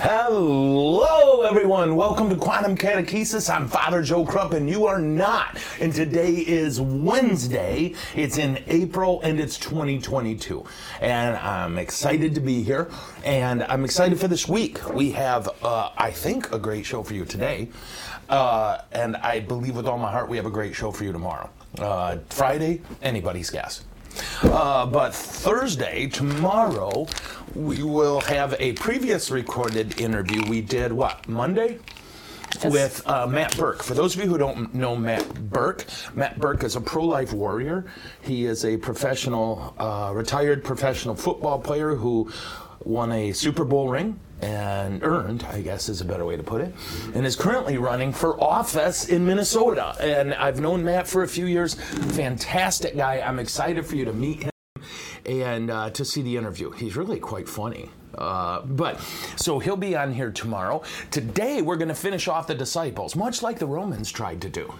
Hello, everyone. Welcome to Quantum Catechesis. I'm Father Joe Krupp, and you are not. And today is Wednesday. It's in April, and it's 2022. And I'm excited to be here, and I'm excited for this week. We have, uh, I think, a great show for you today. Uh, and I believe with all my heart we have a great show for you tomorrow. Uh, Friday, anybody's guess. Uh, but Thursday, tomorrow, we will have a previous recorded interview we did, what, Monday? With uh, Matt Birk. For those of you who don't know Matt Birk, Matt Birk is a pro life warrior. He is a professional, uh, retired professional football player who won a Super Bowl ring and earned, I guess is a better way to put it, and is currently running for office in Minnesota. And I've known Matt for a few years. Fantastic guy. I'm excited for you to meet him and uh, to see the interview. He's really quite funny. Uh, but so he'll be on here tomorrow. Today we're going to finish off the disciples, much like the Romans tried to do.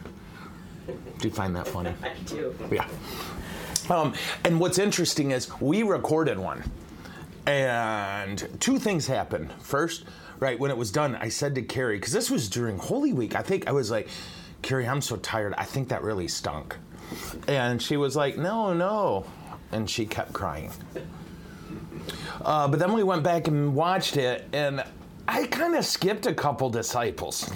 Do you find that funny? I do. Yeah. Um, and what's interesting is we recorded one, and two things happened. First, right when it was done, I said to Carrie, because this was during Holy Week, I think I was like, Carrie, I'm so tired. I think that really stunk. And she was like, No, no. And she kept crying. Uh, but then we went back and watched it, and I kind of skipped a couple disciples.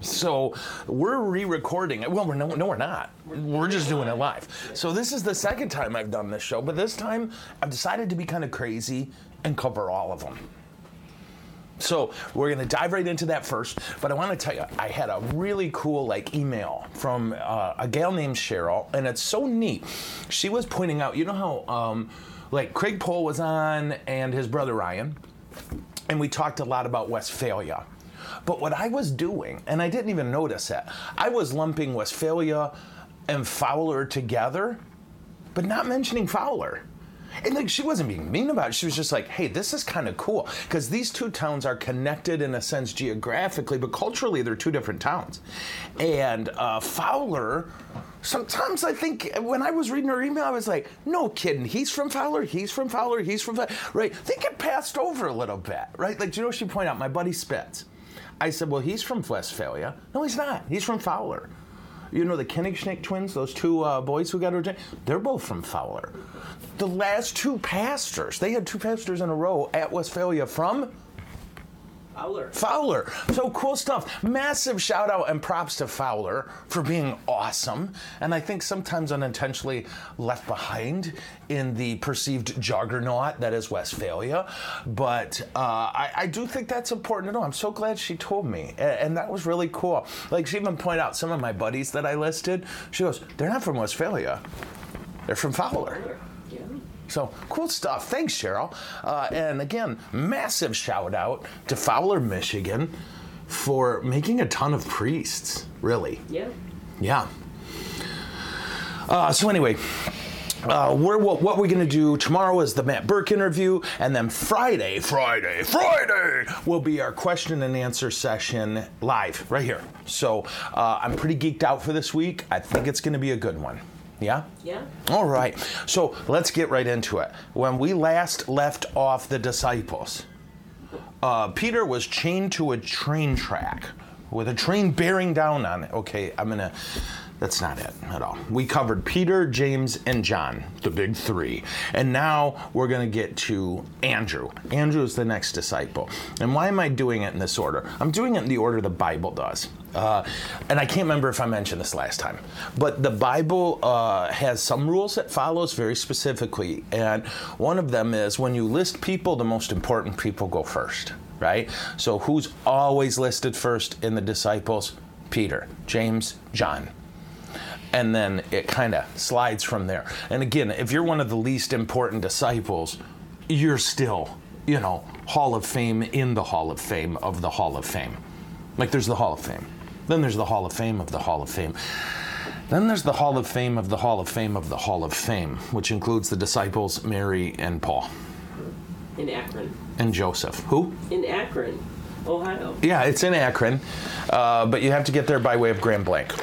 So we're re-recording. Well, we're no, no, we're not. We're just doing it live. So this is the second time I've done this show, but this time I've decided to be kind of crazy and cover all of them. So we're to dive right into that first. But I want to tell you, I had a really cool like email from uh, a gal named Cheryl, and it's so neat. She was pointing out, you know how um, like Craig Pohl was on and his brother Ryan, and we talked a lot about Westphalia. But what I was doing, and I didn't even notice it, I was lumping Westphalia and Fowler together, but not mentioning Fowler. And like she wasn't being mean about it. She was just like, "Hey, this is kind of cool because these two towns are connected in a sense geographically, but culturally they're two different towns." And uh, Fowler, sometimes I think when I was reading her email, I was like, "No kidding, he's from Fowler. He's from Fowler. He's from Fowler. right." They get passed over a little bit, right? Like, do you know? what She pointed out my buddy Spitz. I said, "Well, he's from Westphalia." No, he's not. He's from Fowler. You know the Koenigsknecht twins, those two uh, boys who got rejected? They're both from Fowler. The last two pastors, they had two pastors in a row at Westphalia from Fowler. Fowler. So cool stuff. Massive shout out and props to Fowler for being awesome. And I think sometimes unintentionally left behind in the perceived juggernaut that is Westphalia. But uh, I, I, do think that's important to know. I'm so glad she told me. And, and that was really cool. Like she even pointed out some of my buddies that I listed. She goes, they're not from Westphalia. They're from Fowler. So cool stuff. Thanks, Cheryl. Uh, and again, massive shout out to Fowler, Michigan for making a ton of priests. Really. Yeah. Yeah. Uh, so anyway, uh, we're, what, what we're going to do tomorrow is the Matt Birk interview, and then Friday, Friday, Friday will be our question and answer session live right here. So uh, I'm pretty geeked out for this week. I think it's going to be a good one. Yeah? Yeah. All right. So let's get right into it. When we last left off the disciples, uh, Peter was chained to a train track with a train bearing down on it. Okay, I'm going to. That's not it at all. We covered Peter, James, and John, the big three. And now we're going to get to Andrew. Andrew is the next disciple. And why am I doing it in this order? I'm doing it in the order the Bible does. Uh, and I can't remember if I mentioned this last time, but the Bible uh, has some rules that follows very specifically. And one of them is when you list people, the most important people go first, right? So who's always listed first in the disciples? Peter, James, John and then it kind of slides from there. And again, if you're one of the least important disciples, you're still, you know, Hall of Fame in the Hall of Fame of the Hall of Fame. Like there's the Hall of Fame. Then there's the Hall of Fame of the Hall of Fame. Then there's the Hall of Fame of the Hall of Fame of the Hall of Fame, which includes the disciples Mary and Paul In Akron. and Joseph. Who? In Akron, Ohio. Yeah, it's in Akron, uh, but you have to get there by way of Grand Blanc.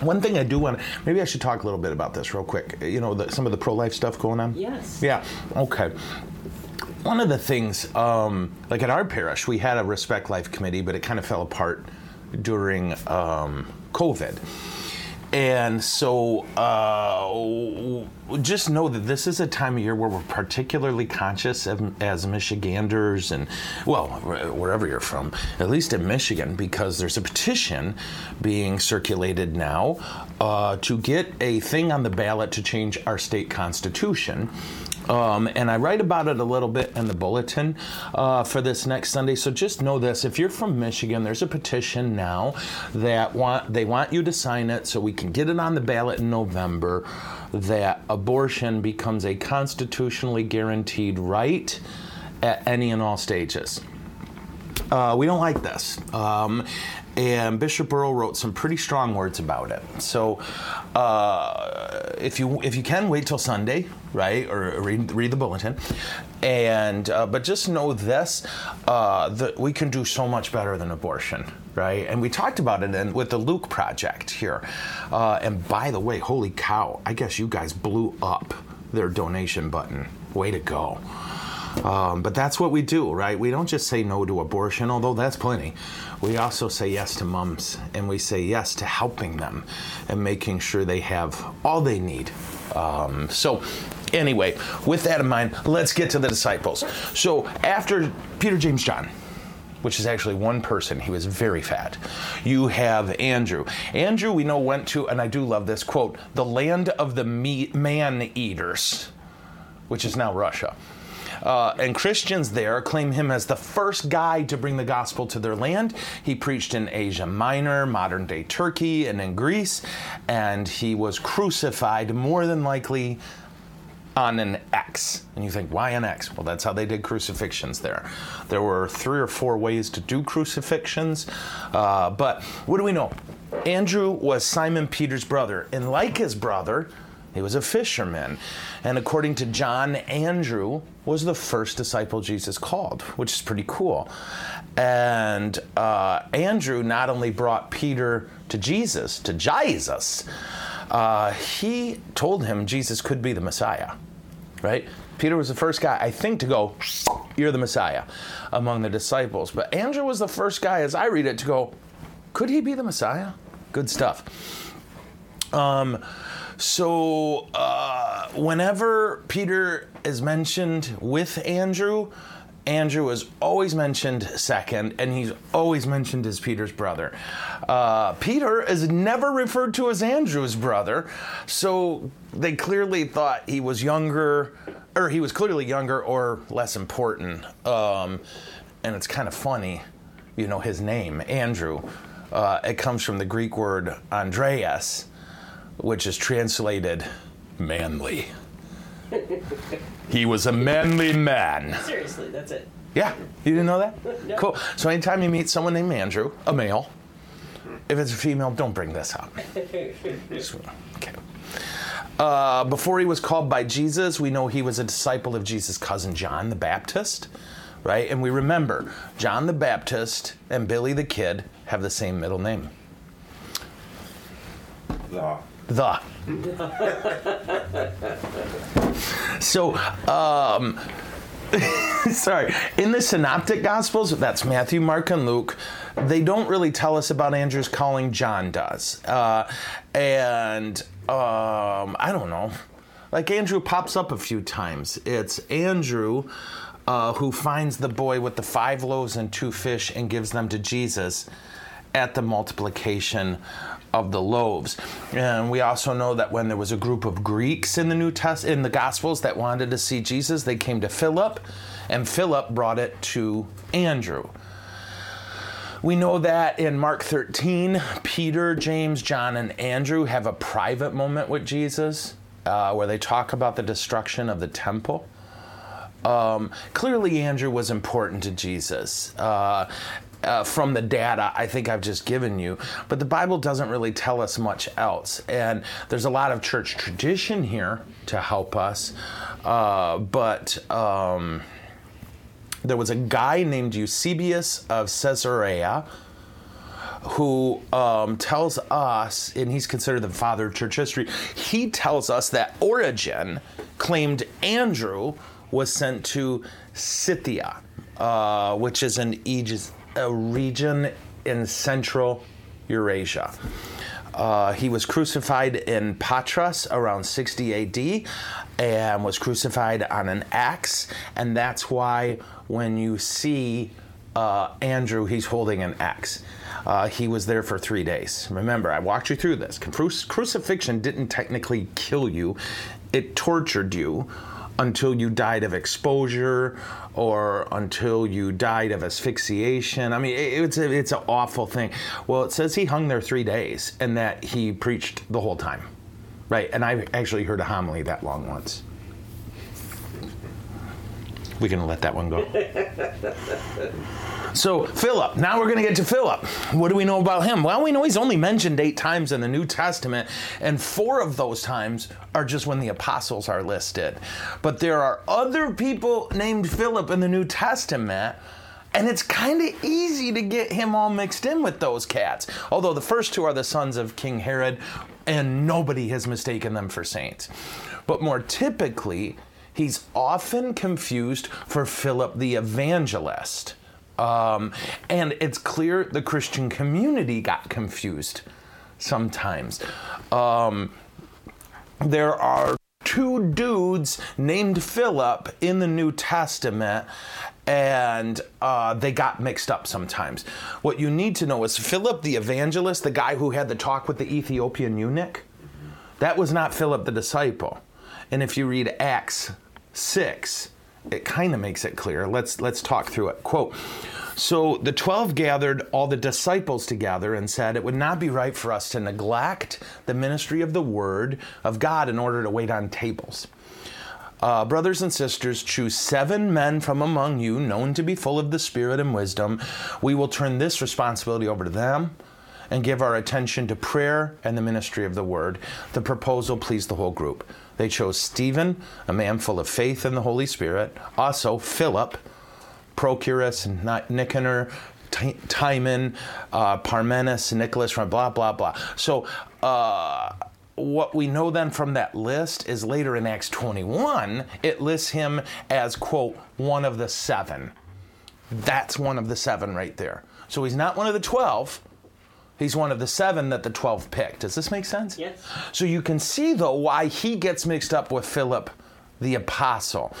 One thing I do want, maybe I should talk a little bit about this real quick. You know, the, some of the pro life stuff going on. Yes. Yeah. Okay. One of the things, um, like at our parish, we had a Respect Life committee, but it kind of fell apart during um, COVID. And so uh, just know that this is a time of year where we're particularly conscious of, as Michiganders and, well, wherever you're from, at least in Michigan, because there's a petition being circulated now uh, to get a thing on the ballot to change our state constitution. Um, and I write about it a little bit in the bulletin uh, for this next Sunday. So just know this: if you're from Michigan, there's a petition now that want they want you to sign it so we can get it on the ballot in November. That abortion becomes a constitutionally guaranteed right at any and all stages. Uh, we don't like this. Um, and Bishop Earl wrote some pretty strong words about it. So, uh, if you if you can wait till Sunday, right, or read, read the bulletin, and uh, but just know this: uh, that we can do so much better than abortion, right? And we talked about it in, with the Luke project here. Uh, and by the way, holy cow! I guess you guys blew up their donation button. Way to go! Um, but that's what we do, right? We don't just say no to abortion, although that's plenty. We also say yes to moms, and we say yes to helping them and making sure they have all they need. Um, so, anyway, with that in mind, let's get to the disciples. So, after Peter, James, John, which is actually one person. He was very fat. You have Andrew. Andrew, we know, went to, and I do love this quote, the land of the man eaters, which is now Russia. Uh, and Christians there claim him as the first guy to bring the gospel to their land. He preached in Asia Minor, modern day Turkey, and in Greece, and he was crucified more than likely on an X. And you think, why an X? Well, that's how they did crucifixions there. There were three or four ways to do crucifixions. Uh, but what do we know? Andrew was Simon Peter's brother, and like his brother, he was a fisherman. And according to John, Andrew was the first disciple Jesus called, which is pretty cool. And uh, Andrew not only brought Peter to Jesus, to Jesus, uh, he told him Jesus could be the Messiah, right? Peter was the first guy, I think, to go, You're the Messiah among the disciples. But Andrew was the first guy, as I read it, to go, Could he be the Messiah? Good stuff. Um, so, uh, whenever Peter is mentioned with Andrew, Andrew is always mentioned second, and he's always mentioned as Peter's brother. Uh, Peter is never referred to as Andrew's brother, so they clearly thought he was younger, or he was clearly younger or less important. Um, and it's kind of funny, you know, his name, Andrew. Uh, it comes from the Greek word Andreas, which is translated manly. he was a manly man. Seriously, that's it. Yeah, you didn't know that? No. Cool. So anytime you meet someone named Andrew, a male, if it's a female, don't bring this up. Okay. Uh, before he was called by Jesus, we know he was a disciple of Jesus' cousin John the Baptist, right? And we remember John the Baptist and Billy the Kid have the same middle name. The. The. so, um, sorry, in the Synoptic Gospels, that's Matthew, Mark, and Luke, they don't really tell us about Andrew's calling, John does. Uh, and um, I don't know. Like Andrew pops up a few times. It's Andrew. Uh, who finds the boy with the five loaves and two fish and gives them to Jesus at the multiplication of the loaves. And we also know that when there was a group of Greeks in the New Test in the Gospels that wanted to see Jesus, they came to Philip, and Philip brought it to Andrew. We know that in Mark 13, Peter, James, John, and Andrew have a private moment with Jesus uh, where they talk about the destruction of the temple. Um, clearly, Andrew was important to Jesus. Uh, uh, from the data I think I've just given you, but the Bible doesn't really tell us much else. And there's a lot of church tradition here to help us, uh, but. Um, there was a guy named Eusebius of Caesarea who um, tells us, and he's considered the father of church history, he tells us that Origen claimed Andrew was sent to Scythia, uh, which is an Aegis, a region in central Eurasia. Uh, he was crucified in Patras around 60 AD and was crucified on an axe. And that's why when you see uh, Andrew, he's holding an axe. Uh, he was there for three days. Remember, I walked you through this. Cru- crucifixion didn't technically kill you, it tortured you until you died of exposure or until you died of asphyxiation. I mean, it, it's a, it's an awful thing. Well, it says he hung there three days and that he preached the whole time, right? And I actually heard a homily that long once. We can let that one go. So, Philip, now we're going to get to Philip. What do we know about him? Well, we know he's only mentioned eight times in the New Testament, and four of those times are just when the apostles are listed. But there are other people named Philip in the New Testament. And it's kind of easy to get him all mixed in with those cats. Although the first two are the sons of King Herod, and nobody has mistaken them for saints. But more typically, he's often confused for Philip the evangelist. Um, and it's clear the Christian community got confused sometimes. Um, there are two dudes named Philip in the New Testament, and uh, they got mixed up sometimes. What you need to know is Philip the evangelist, the guy who had the talk with the Ethiopian eunuch, that was not Philip the disciple. And if you read Acts 6, it kind of makes it clear. Let's let's talk through it. Quote so the 12 gathered all the disciples together and said, It would not be right for us to neglect the ministry of the word of God in order to wait on tables. Uh, brothers and sisters, choose seven men from among you, known to be full of the Spirit and wisdom. We will turn this responsibility over to them and give our attention to prayer and the ministry of the word. The proposal pleased the whole group. They chose Stephen, a man full of faith and the Holy Spirit, also Philip Prochorus, Nicanor, Timon, uh, Parmenas, Nicholas, blah, blah, blah. So, uh, what we know then from that list is later in Acts 21, it lists him as, quote, one of the seven. That's one of the seven right there. So he's not one of the 12. He's one of the seven that the 12 picked. Does this make sense? Yes. So you can see, though, why he gets mixed up with Philip the apostle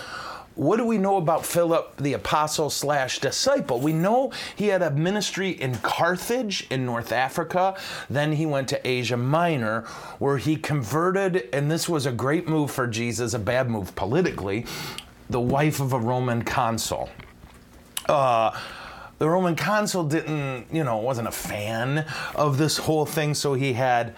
what do we know about Philip, the apostle slash disciple? We know he had a ministry in Carthage in North Africa. Then he went to Asia Minor, where he converted, and this was a great move for Jesus, a bad move politically, the wife of a Roman consul. Uh, the Roman consul didn't, you know, wasn't a fan of this whole thing, so he had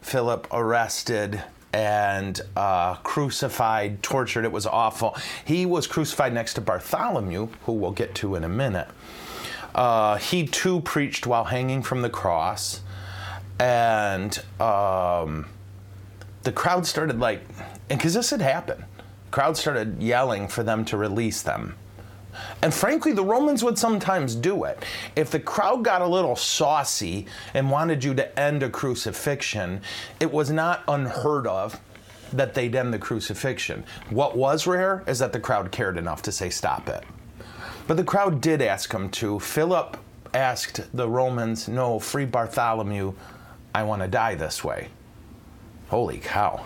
Philip arrested and uh, crucified, tortured. It was awful. He was crucified next to Bartholomew, who we'll get to in a minute. Uh, he too preached while hanging from the cross, and um, the crowd started like, and because this had happened, crowd started yelling for them to release them. And frankly, the Romans would sometimes do it. If the crowd got a little saucy and wanted you to end a crucifixion, it was not unheard of that they'd end the crucifixion. What was rare is that the crowd cared enough to say, stop it. But the crowd did ask him to. Philip asked the Romans, no, free Bartholomew, I want to die this way. Holy cow.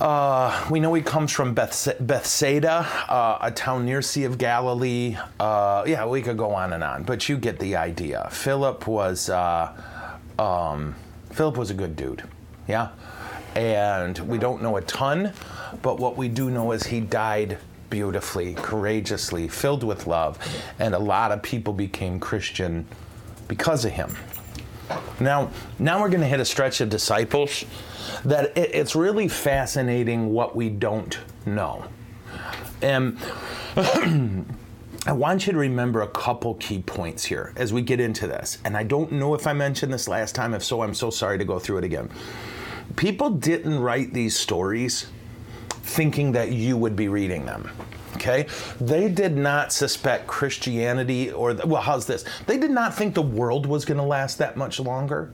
Uh, we know he comes from Beth- Bethsaida, uh, a town near Sea of Galilee. Uh, yeah, we could go on and on, but you get the idea. Philip was uh, um, Philip was a good dude, yeah. And we don't know a ton, but what we do know is he died beautifully, courageously, filled with love, and a lot of people became Christian because of him. Now, now we're going to hit a stretch of disciples that it, it's really fascinating what we don't know. And I want you to remember a couple key points here as we get into this. And I don't know if I mentioned this last time. If so, I'm so sorry to go through it again. People didn't write these stories thinking that you would be reading them. Okay? They did not suspect Christianity or, well, how's this? They did not think the world was going to last that much longer.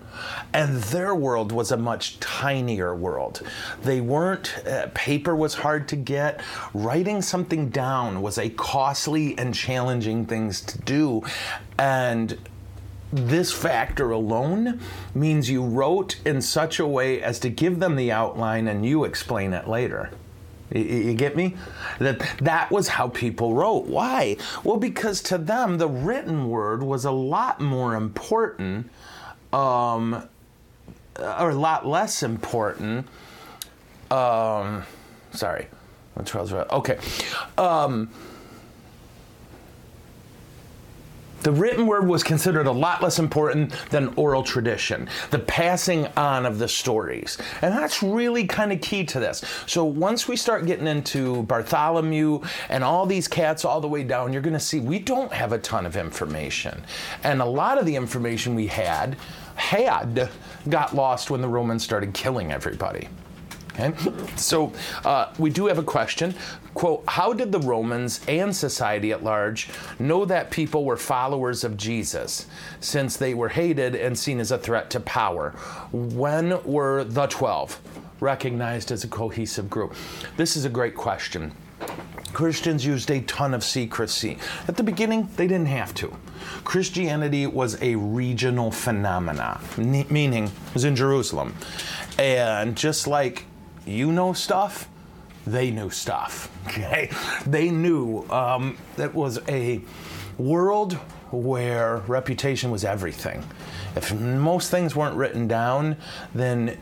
And their world was a much tinier world. They weren't, uh, paper was hard to get. Writing something down was a costly and challenging things to do. And this factor alone means you wrote in such a way as to give them the outline and you explain it later. You, get me? That that was how people wrote. Why? Well, because to them the written word was a lot more important, um, or a lot less important. Um, sorry, Charles. Okay. Um, the written word was considered a lot less important than oral tradition, the passing on of the stories. And that's really kind of key to this. So once we start getting into Bartholomew and all these cats all the way down, you're going to see we don't have a ton of information. And a lot of the information we had had got lost when the Romans started killing everybody. Okay? So uh, we do have a question. Quote, how did the Romans and society at large know that people were followers of Jesus since they were hated and seen as a threat to power? When were the 12 recognized as a cohesive group? This is a great question. Christians used a ton of secrecy. At the beginning, they didn't have to. Christianity was a regional phenomena, meaning it was in Jerusalem. And just like you know stuff, they knew stuff. Okay, they knew um, that was a world where reputation was everything. If most things weren't written down, then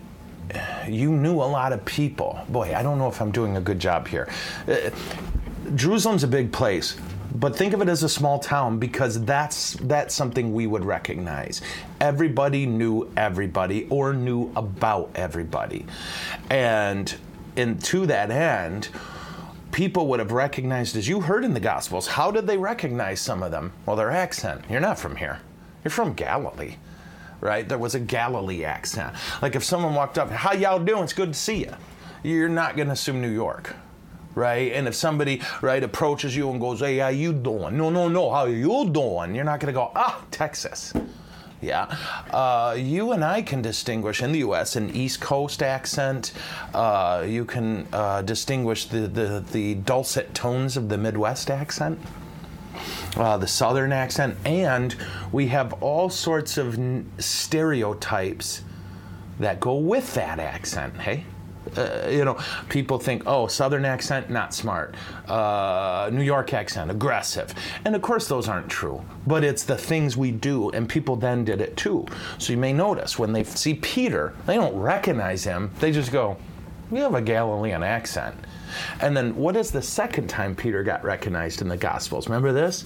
you knew a lot of people. Boy, I don't know if I'm doing a good job here. Uh, Jerusalem's a big place, but think of it as a small town because that's that's something we would recognize. Everybody knew everybody or knew about everybody. And and to that end, people would have recognized as you heard in the gospels, how did they recognize some of them? Well, their accent. You're not from here. You're from Galilee. Right? There was a Galilee accent. Like if someone walked up, "How y'all doing? It's good to see you." You're not going to assume New York right? And if somebody right approaches you and goes, "Hey, how you doing?" No, no, no. How you doing? You're not going to go, "Ah, Texas." Yeah, uh, you and I can distinguish in the U.S. an East Coast accent. Uh, you can uh, distinguish the, the the dulcet tones of the Midwest accent. Uh, the southern accent, and we have all sorts of n- stereotypes that go with that accent. Hey, uh, you know, people think, oh, Southern accent, not smart. Uh, New York accent, aggressive. And of course, those aren't true. But it's the things we do, and people then did it too. So you may notice when they see Peter, they don't recognize him. They just go, we have a Galilean accent. And then what is the second time Peter got recognized in the Gospels? Remember this?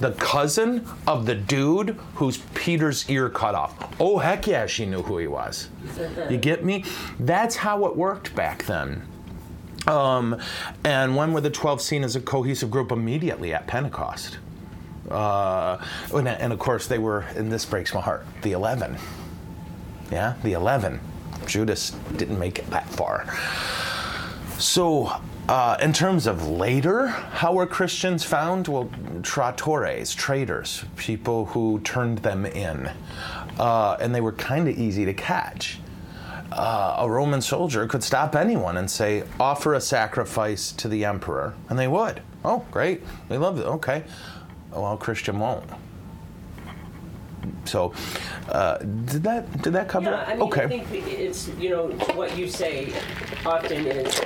The cousin of the dude whose Peter's ear cut off. Oh, heck yeah, she knew who he was. You get me? That's how it worked back then. Um, and when were the 12 seen as a cohesive group? Immediately at Pentecost. Uh, and, and, of course, they were, and this breaks my heart, the 11. Yeah, the 11. Judas didn't make it that far. So, uh, in terms of later, how were Christians found? Well, traitores, traitors, people who turned them in. Uh, and they were kind of easy to catch. Uh, a Roman soldier could stop anyone and say, offer a sacrifice to the emperor, and they would. Oh, great. They love it. Okay. Well, Christian won't. So, uh, did that did that cover? Yeah, I mean, okay. I think it's you know what you say often is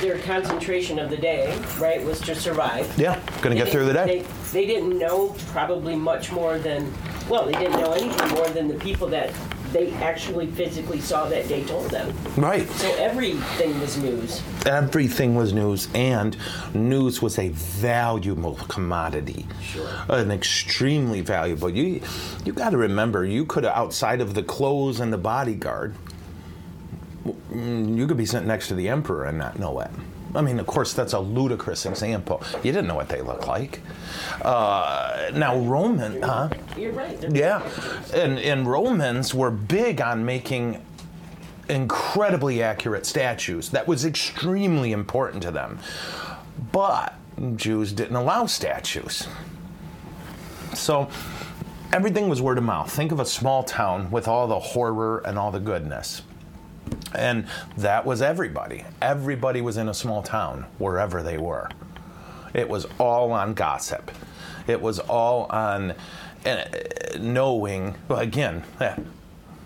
their concentration of the day, right, was to survive. Yeah, gonna get they, through the day. They, they didn't know probably much more than well, they didn't know anything more than the people that they actually physically saw that day told them. Right. So everything was news. Everything was news, and news was a valuable commodity. Sure. An extremely valuable. You you got to remember, you could outside of the clothes and the bodyguard, you could be sitting next to the emperor and not know it. I mean, of course, that's a ludicrous example. You didn't know what they look like. Uh, now, Roman, huh? You're right. Yeah, and, and Romans were big on making incredibly accurate statues. That was extremely important to them. But Jews didn't allow statues. So everything was word of mouth. Think of a small town with all the horror and all the goodness. And that was everybody. Everybody was in a small town, wherever they were. It was all on gossip. It was all on uh, knowing, well, again, eh,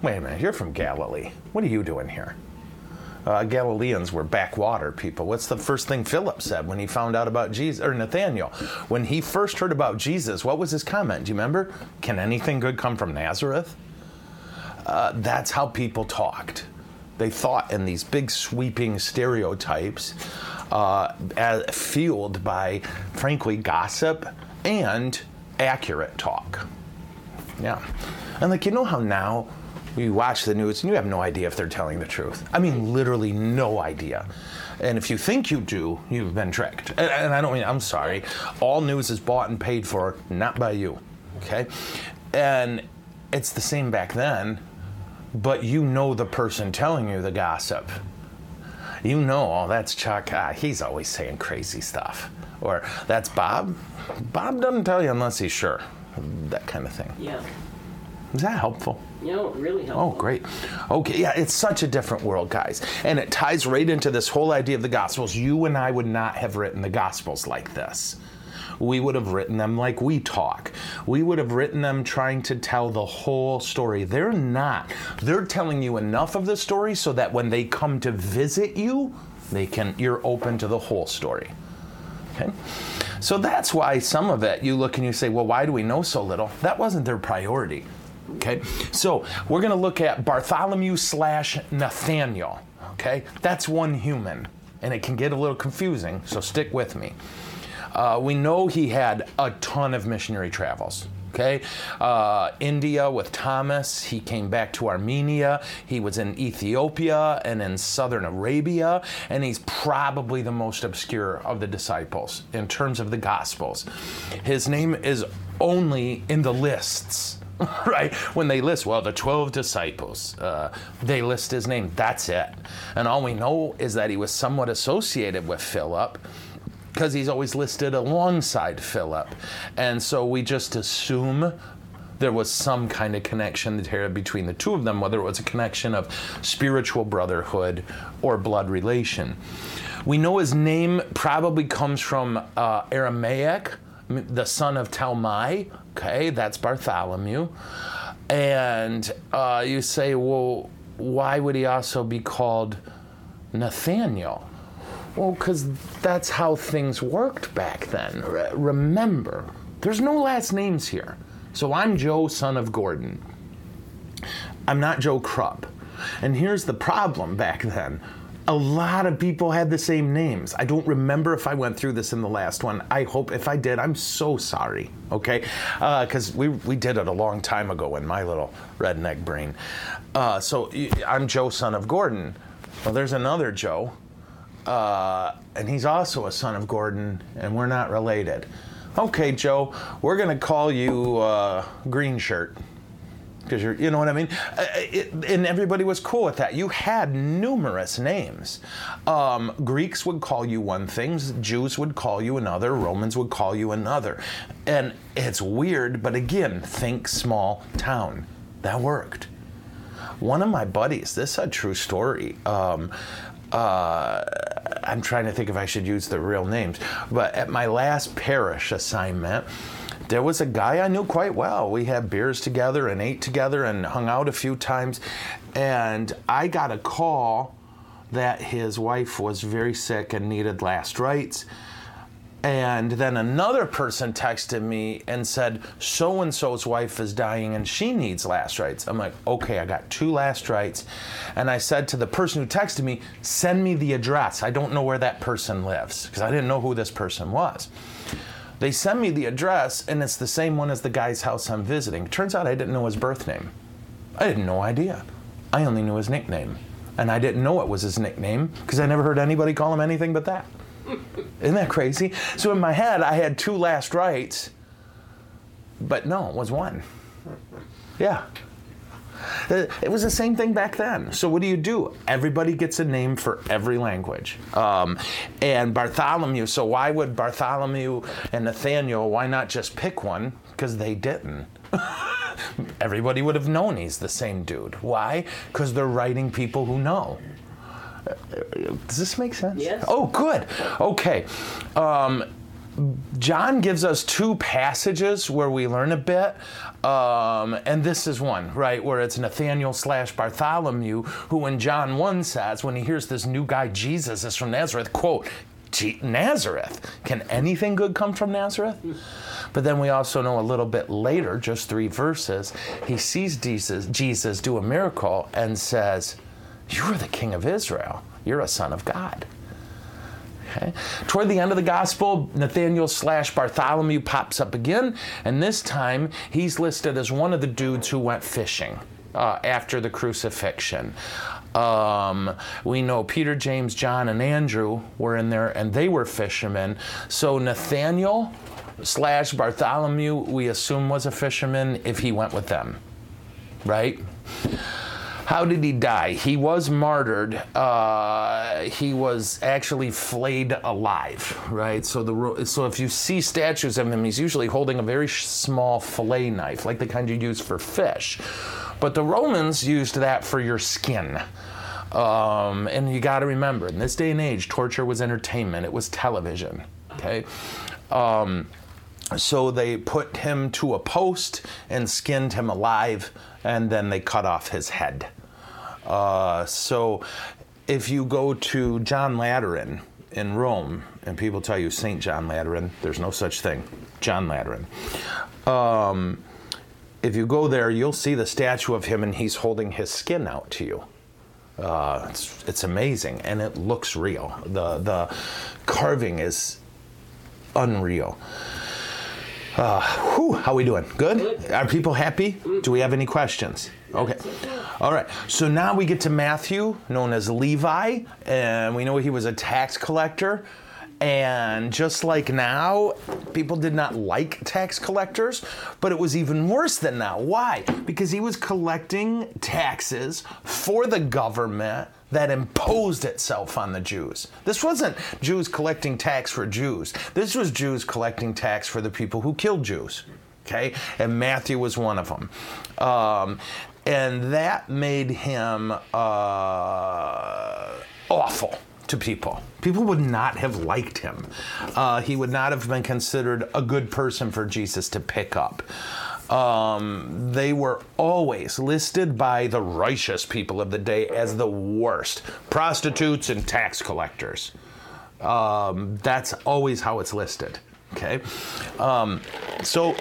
wait a minute, you're from Galilee. What are you doing here? Uh, Galileans were backwater people. What's the first thing Philip said when he found out about Jesus, or Nathaniel? When he first heard about Jesus, what was his comment? Do you remember? Can anything good come from Nazareth? Uh, that's how people talked. They thought in these big sweeping stereotypes, uh, as, fueled by, frankly, gossip and accurate talk. Yeah. And like, you know how now you watch the news and you have no idea if they're telling the truth. I mean, literally no idea. And if you think you do, you've been tricked. And, and I don't mean, I'm sorry. All news is bought and paid for, not by you. Okay? And it's the same back then, but you know the person telling you the gossip. You know, oh, that's Chuck. Ah, he's always saying crazy stuff. Or that's Bob. Bob doesn't tell you unless he's sure. That kind of thing. Yeah. Is that helpful? Know, really helpful. Oh, great. Okay, yeah, it's such a different world, guys. And it ties right into this whole idea of the Gospels. You and I would not have written the Gospels like this. We would have written them like we talk. We would have written them trying to tell the whole story. They're not. They're telling you enough of the story so that when they come to visit you, they can you're open to the whole story. Okay? So that's why some of it you look and you say, well, why do we know so little? That wasn't their priority. Okay, so we're going to look at Bartholomew slash Nathaniel. Okay, that's one human, and it can get a little confusing, so stick with me. Uh, we know he had a ton of missionary travels. Okay, uh, India with Thomas. He came back to Armenia. He was in Ethiopia and in southern Arabia, and he's probably the most obscure of the disciples in terms of the Gospels. His name is only in the lists right? When they list, well, the 12 disciples, uh, they list his name. That's it. And all we know is that he was somewhat associated with Philip because he's always listed alongside Philip. And so we just assume there was some kind of connection between the two of them, whether it was a connection of spiritual brotherhood or blood relation. We know his name probably comes from uh, Aramaic, the son of Talmai. Okay, that's Bartholomew. And uh, you say, well, why would he also be called Nathaniel? Well, because that's how things worked back then. Re- remember, there's no last names here. So I'm Joe, son of Gordon. I'm not Joe Krupp. And here's the problem back then a lot of people had the same names. I don't remember if I went through this in the last one. I hope if I did, I'm so sorry. Okay, because uh, we we did it a long time ago in my little redneck brain. Uh, so I'm Joe, son of Gordon. Well, there's another Joe, uh, and he's also a son of Gordon, and we're not related. Okay, Joe, we're gonna call you uh, Green Shirt because you're, you know what I mean? Uh, it, and everybody was cool with that. You had numerous names. Um, Greeks would call you one thing, Jews would call you another, Romans would call you another. And it's weird, but again, think small town. That worked. One of my buddies, this is a true story. Um, uh, I'm trying to think if I should use the real names, but at my last parish assignment, there was a guy I knew quite well. We had beers together and ate together and hung out a few times. And I got a call that his wife was very sick and needed last rites. And then another person texted me and said, so and so's wife is dying and she needs last rites. I'm like, okay, I got two last rites. And I said to the person who texted me, send me the address. I don't know where that person lives because I didn't know who this person was. They send me the address, and it's the same one as the guy's house I'm visiting. Turns out I didn't know his birth name. I had no idea. I only knew his nickname. And I didn't know it was his nickname because I never heard anybody call him anything but that. Isn't that crazy? So in my head, I had two last rites, but no, it was one. Yeah. Uh, It was the same thing back then. So what do you do? Everybody gets a name for every language. Um, and Bartholomew. So why would Bartholomew and Nathaniel? Why not just pick one? Because they didn't. Everybody would have known he's the same dude. Why? Because they're writing people who know. Does this make sense? Yes. Oh, good. Okay. Um, John gives us two passages where we learn a bit. Um, and this is one, right, where it's Nathaniel slash Bartholomew, who in John 1 says, when he hears this new guy, Jesus, is from Nazareth, quote, Nazareth. Can anything good come from Nazareth? But then we also know a little bit later, just three verses, he sees Jesus, Jesus do a miracle and says, You are the King of Israel. You're a son of God. Okay. Toward the end of the gospel, Nathaniel slash Bartholomew pops up again, and this time he's listed as one of the dudes who went fishing uh, after the crucifixion. Um, we know Peter, James, John, and Andrew were in there, and they were fishermen. So Nathaniel slash Bartholomew, we assume was a fisherman if he went with them, right? How did he die? He was martyred. Uh, he was actually flayed alive, right? So the so if you see statues of him, he's usually holding a very small fillet knife, like the kind you use for fish. But the Romans used that for your skin. Um, and you got to remember, in this day and age, torture was entertainment. It was television. Okay. Um, so they put him to a post and skinned him alive, and then they cut off his head. Uh, so if you go to John Lateran in Rome, and people tell you St. John Lateran, there's no such thing. John Lateran. Um, if you go there, you'll see the statue of him, and he's holding his skin out to you. Uh, it's, it's amazing, and it looks real. The the carving is unreal. Uh, whew, how we doing? Good? Good. Are people happy? Do we have any questions? Okay. All right. So now we get to Matthew, known as Levi, and we know he was a tax collector. And just like now, people did not like tax collectors, but it was even worse than now. Why? Because he was collecting taxes for the government that imposed itself on the Jews. This wasn't Jews collecting tax for Jews. This was Jews collecting tax for the people who killed Jews. Okay? And Matthew was one of them. Um, and that made him uh, awful to people. People would not have liked him. Uh, he would not have been considered a good person for Jesus to pick up. Um, they were always listed by the righteous people of the day as the worst prostitutes and tax collectors. Um, that's always how it's listed. Okay? Um, so,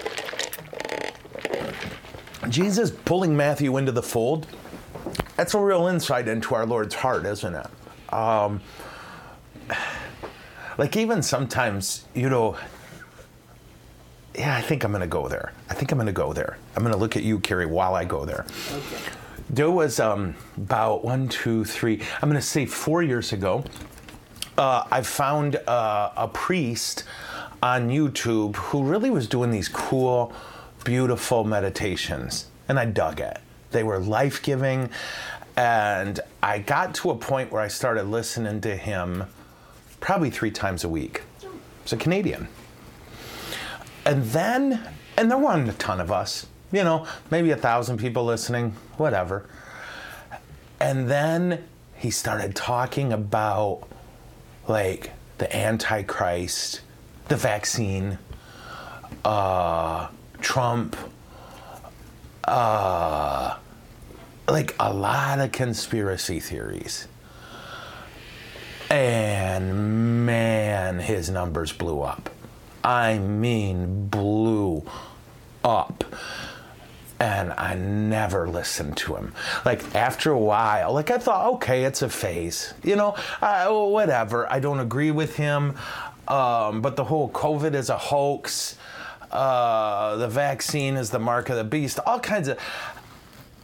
Jesus pulling Matthew into the fold, that's a real insight into our Lord's heart, isn't it? Um, like, even sometimes, you know, yeah, I think I'm going to go there. I think I'm going to go there. I'm going to look at you, Carrie, while I go there. Okay. There was um, about one, two, three, I'm going to say four years ago, uh, I found uh, a priest on YouTube who really was doing these cool, beautiful meditations, and I dug it. They were life giving, and I got to a point where I started listening to him probably three times a week. He's a Canadian. And then, and there weren't a ton of us, you know, maybe a thousand people listening, whatever. And then he started talking about like the Antichrist, the vaccine, uh, Trump, uh, like a lot of conspiracy theories. And man, his numbers blew up. I mean, blew up. And I never listened to him. Like, after a while, like, I thought, okay, it's a phase. You know, I, whatever. I don't agree with him. Um, but the whole COVID is a hoax. Uh, the vaccine is the mark of the beast. All kinds of.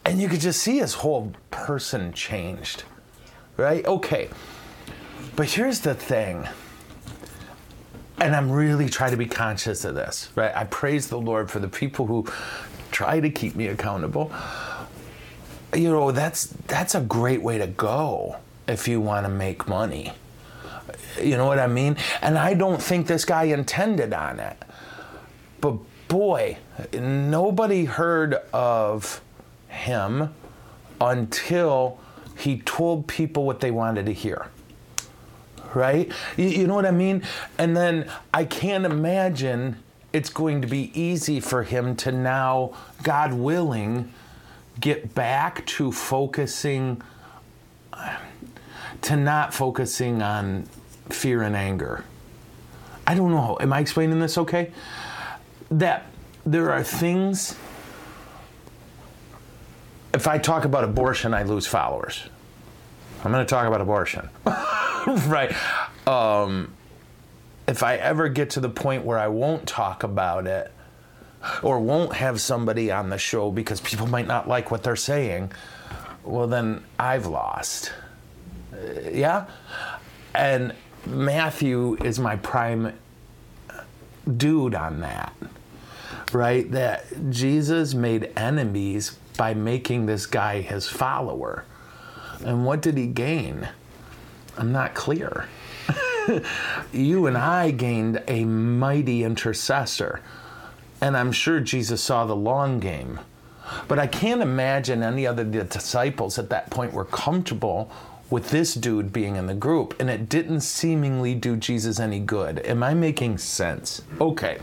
And you could just see his whole person changed. Right? Okay. But here's the thing and I'm really trying to be conscious of this, right? I praise the Lord for the people who try to keep me accountable. you know, that's that's a great way to go if you want to make money. You know what I mean? And I don't think this guy intended on it. But boy, nobody heard of him until he told people what they wanted to hear. Right? You, you know what I mean? And then I can't imagine it's going to be easy for him to now, God willing, get back to focusing, to not focusing on fear and anger. I don't know. Am I explaining this okay? That there are things. If I talk about abortion, I lose followers. I'm going to talk about abortion. right. Um, if I ever get to the point where I won't talk about it or won't have somebody on the show because people might not like what they're saying, well, then I've lost. Uh, yeah? And Matthew is my prime dude on that, right? That Jesus made enemies by making this guy his follower. And what did he gain? I'm not clear. you and I gained a mighty intercessor. And I'm sure Jesus saw the long game. But I can't imagine any other disciples at that point were comfortable with this dude being in the group, and it didn't seemingly do Jesus any good. Am I making sense? Okay.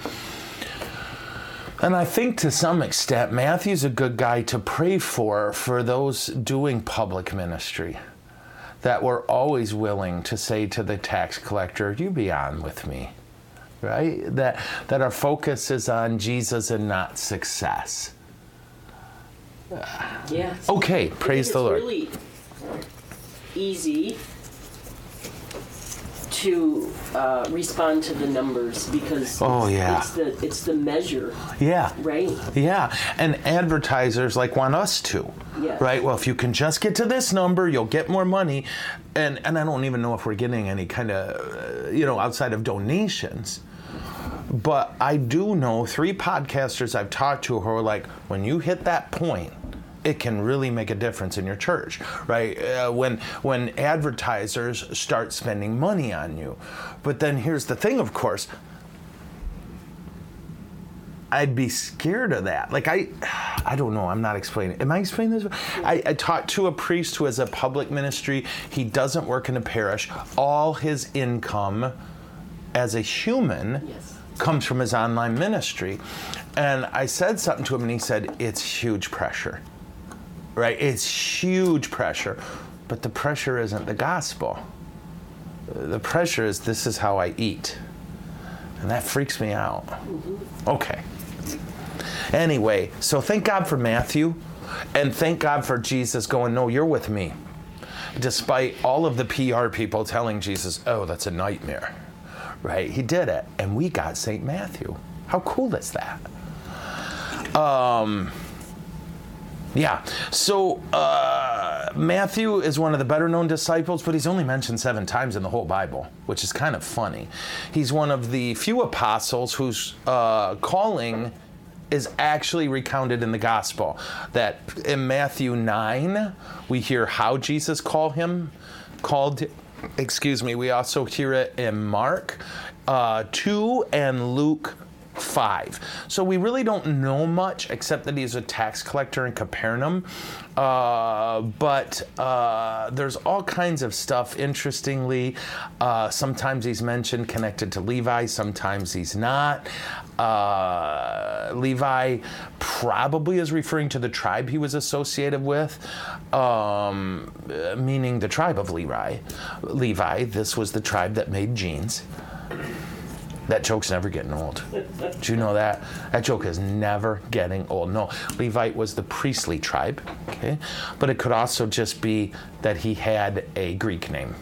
And I think to some extent, Matthew's a good guy to pray for for those doing public ministry that were always willing to say to the tax collector, You be on with me. Right? That, that our focus is on Jesus and not success. Yeah. Okay, praise the Lord. Really easy to uh, respond to the numbers because Oh, it's, yeah. it's the it's the measure, Yeah. right? Yeah, and advertisers like want us to. Yes. Right? Well, if you can just get to this number, you'll get more money. And and I don't even know if we're getting any kind of uh, you know outside of donations. But I do know three podcasters I've talked to who are like when you hit that point it can really make a difference in your church, right? Uh, when when advertisers start spending money on you, but then here's the thing, of course, I'd be scared of that. Like I, I don't know. I'm not explaining. Am I explaining this? I, I talked to a priest who has a public ministry. He doesn't work in a parish. All his income, as a human, Yes. comes from his online ministry. And I said something to him, and he said, "It's huge pressure, right? It's huge pressure, but the pressure isn't the gospel. The pressure is this is how I eat." And that freaks me out. Okay. Anyway, so thank God for Matthew, and thank God for Jesus going, No, you're with me. Despite all of the PR people telling Jesus, Oh, that's a nightmare. Right? He did it, and we got St. Matthew. How cool is that? Um, yeah. So uh, Matthew is one of the better known disciples, but he's only mentioned seven times in the whole Bible, which is kind of funny. He's one of the few apostles whose uh, calling is actually recounted in the gospel. That in Matthew 9, we hear how Jesus called him, called excuse me, we also hear it in Mark uh, 2 and Luke 5. So we really don't know much except that he's a tax collector in Capernaum. Uh, but uh, there's all kinds of stuff. Interestingly, uh, sometimes he's mentioned connected to Levi, sometimes he's not. Uh, Levi probably is referring to the tribe he was associated with, um, meaning the tribe of Levi. Levi, this was the tribe that made jeans. That joke's never getting old. Do you know that? That joke is never getting old. No, Levite was the priestly tribe, okay? But it could also just be that he had a Greek name,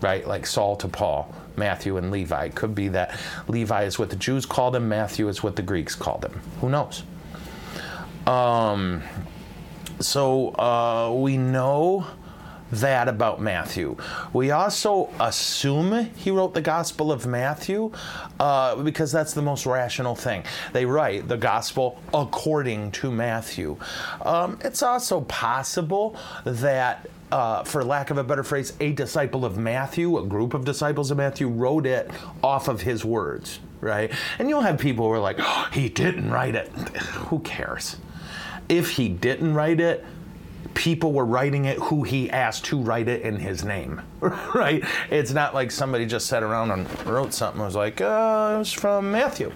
right? Like Saul to Paul, Matthew and Levi. It could be that Levi is what the Jews called him, Matthew is what the Greeks called him. Who knows? Um, so uh, we know that about Matthew. We also assume he wrote the Gospel of Matthew uh, because that's the most rational thing. They write the Gospel according to Matthew. Um, it's also possible that. Uh, for lack of a better phrase, a disciple of Matthew, a group of disciples of Matthew, wrote it off of his words, right? And you'll have people who are like, oh, he didn't write it. Who cares? If he didn't write it, people were writing it who he asked to write it in his name, right? It's not like somebody just sat around and wrote something and was like, uh, it was from Matthew.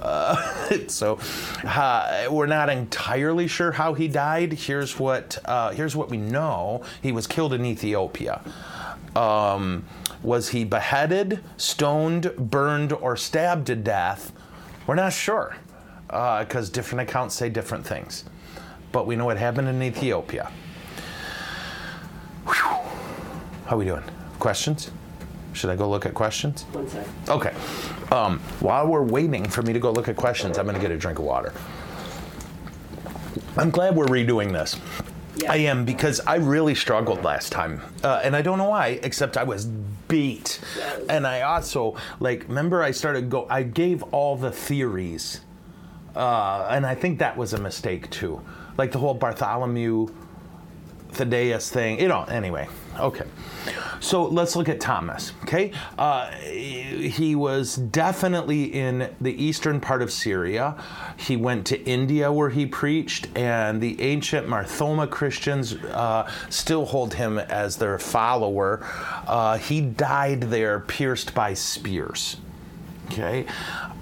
Uh, so uh, we're not entirely sure how he died. Here's what uh, here's what we know: he was killed in Ethiopia. Um, was he beheaded, stoned, burned, or stabbed to death? We're not sure because different accounts say different things. But we know what happened in Ethiopia. Whew. How we doing? Questions? Should I go look at questions? One sec. Okay. Um, while we're waiting for me to go look at questions, I'm going to get a drink of water. I'm glad we're redoing this. Yeah. I am because I really struggled last time, uh, and I don't know why, except I was beat, and I also like remember I started go. I gave all the theories, uh, and I think that was a mistake too, like the whole Bartholomew Thaddeus thing. You know, anyway. Okay. So let's look at Thomas. Okay. Uh, he was definitely in the eastern part of Syria. He went to India where he preached, and the ancient Marthoma Christians uh, still hold him as their follower. Uh, he died there pierced by spears. Okay.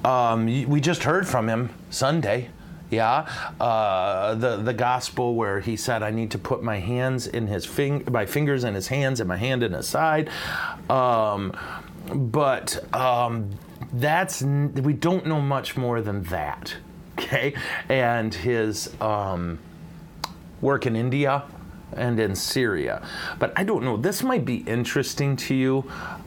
Um, we just heard from him Sunday. Yeah, uh, the the gospel where he said, "I need to put my hands in his fing- my fingers in his hands and my hand in his side," um, but um, that's we don't know much more than that. Okay, and his um, work in India and in Syria. But I don't know. This might be interesting to you.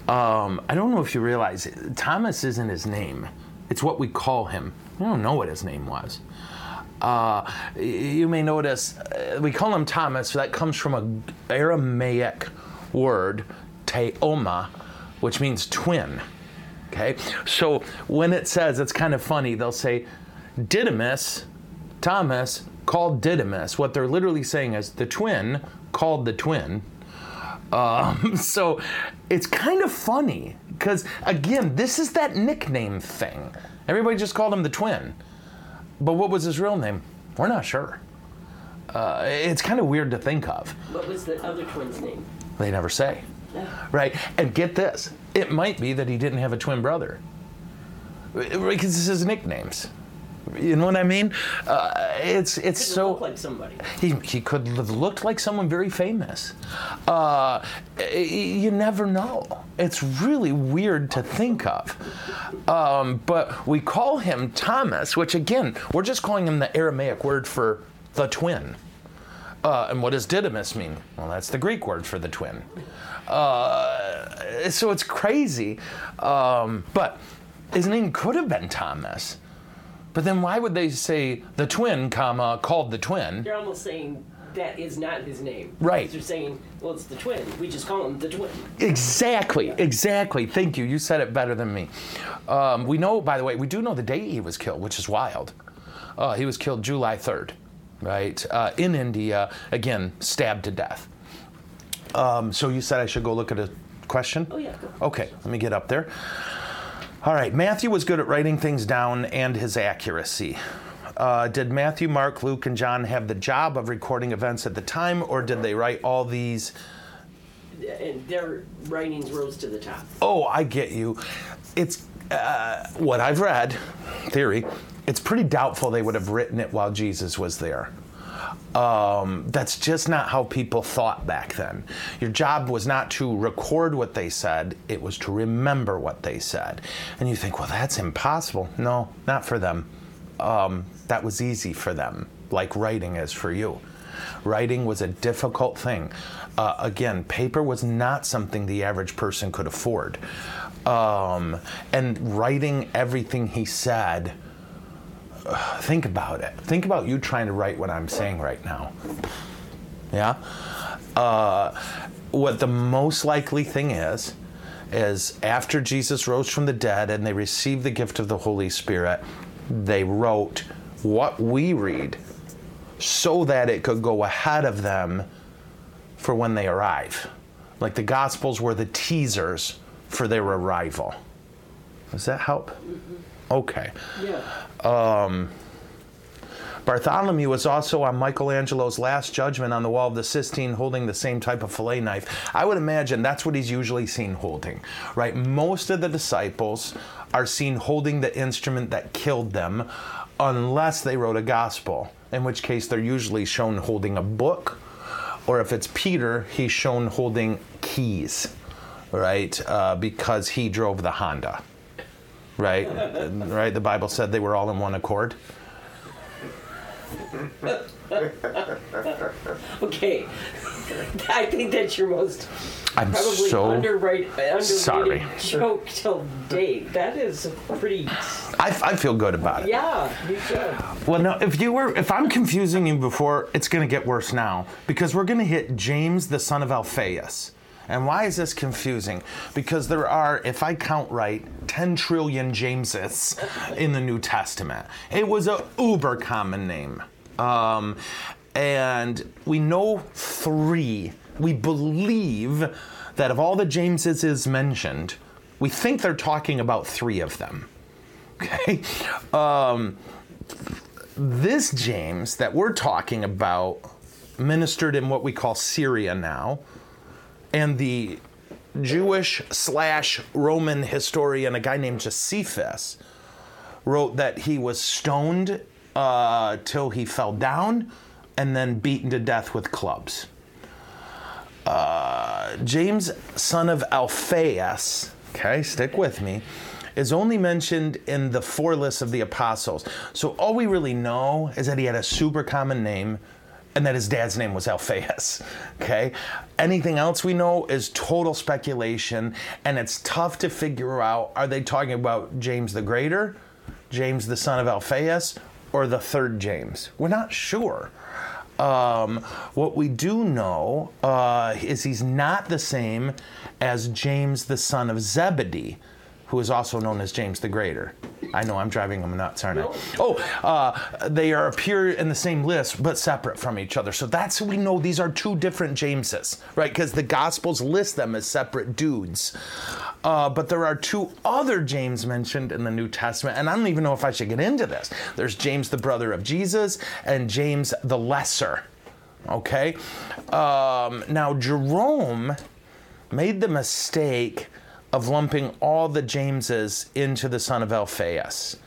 Um, I don't know if you realize Thomas isn't his name. It's what we call him. We don't know what his name was. Uh, you may notice uh, we call him Thomas. That comes from an Aramaic word, teoma, which means twin. Okay, so when it says, it's kind of funny. They'll say Didymus, Thomas called Didymus. What they're literally saying is the twin called the twin. Um, so it's kind of funny because again, this is that nickname thing. Everybody just called him the twin. But what was his real name? We're not sure. Uh, it's kind of weird to think of. What was the other twin's name? They never say. No. Right? And get this it might be that he didn't have a twin brother. Because this is nicknames. You know what I mean? Uh, it's it's so like somebody. he, he could have looked like someone very famous. Uh, you never know. It's really weird to think of. Um, but we call him Thomas, which again, we're just calling him the Aramaic word for the twin. Uh, and what does Didymus mean? Well, that's the Greek word for the twin. Uh, so it's crazy. Um, but his name could have been Thomas. But then why would they say the twin, comma, called the twin? They're almost saying that is not his name. Right. They're saying, well, it's the twin. We just call him the twin. Exactly, exactly. Thank you. You said it better than me. Um, we know, by the way, we do know the date he was killed, which is wild. Uh, he was killed July 3rd, right? Uh, in India, again, stabbed to death. Um, so you said I should go look at a question? Oh, yeah. Okay, let me get up there. All right, Matthew was good at writing things down and his accuracy. Uh, did Matthew, Mark, Luke, and John have the job of recording events at the time, or did they write all these And their writings rose to the top. Oh, I get you. It's uh, what I've read, theory. It's pretty doubtful they would have written it while Jesus was there. Um, that's just not how people thought back then. Your job was not to record what they said, it was to remember what they said. And you think, well, that's impossible. No, not for them. Um, that was easy for them, like writing is for you. Writing was a difficult thing. Uh, again, paper was not something the average person could afford. Um, and writing everything he said, think about it. Think about you trying to write what I'm saying right now. Yeah? Uh, what the most likely thing is is after Jesus rose from the dead and they received the gift of the Holy Spirit, they wrote what we read so that it could go ahead of them for when they arrive. Like the Gospels were the teasers for their arrival. Does that help? Okay. Yeah. Bartholomew was also on Michelangelo's Last Judgment on the wall of the Sistine holding the same type of fillet knife. I would imagine that's what he's usually seen holding, right? Most of the disciples are seen holding the instrument that killed them unless they wrote a gospel, in which case they're usually shown holding a book, or if it's Peter, he's shown holding keys, right? Uh, because he drove the Honda, right? right? The Bible said they were all in one accord. Okay. I think that's your most I'm probably so underrated, underrated sorry. joke till date. That is a pretty. I, I feel good about it. Yeah, you should. Well, no, if you were, if I'm confusing you before, it's going to get worse now because we're going to hit James, the son of Alphaeus. And why is this confusing? Because there are, if I count right, 10 trillion Jameses in the New Testament. It was a uber common name. Um, and we know three. We believe that of all the Jameses is mentioned, we think they're talking about three of them. Okay? Um, this James that we're talking about ministered in what we call Syria now, and the Jewish slash Roman historian, a guy named Josephus, wrote that he was stoned uh, till he fell down and then beaten to death with clubs. Uh, James, son of Alphaeus, okay, stick with me, is only mentioned in the four lists of the apostles. So all we really know is that he had a super common name and that his dad's name was Alphaeus. Okay? Anything else we know is total speculation, and it's tough to figure out are they talking about James the Greater, James the son of Alphaeus, or the third James? We're not sure. Um, what we do know uh, is he's not the same as James the son of Zebedee, who is also known as James the Greater. I know I'm driving them nuts, aren't I? Oh, uh, they are appear in the same list but separate from each other. So that's we know these are two different Jameses, right? Because the Gospels list them as separate dudes. Uh, but there are two other James mentioned in the New Testament, and I don't even know if I should get into this. There's James, the brother of Jesus, and James the Lesser. Okay? Um, now, Jerome made the mistake of lumping all the Jameses into the son of Alphaeus.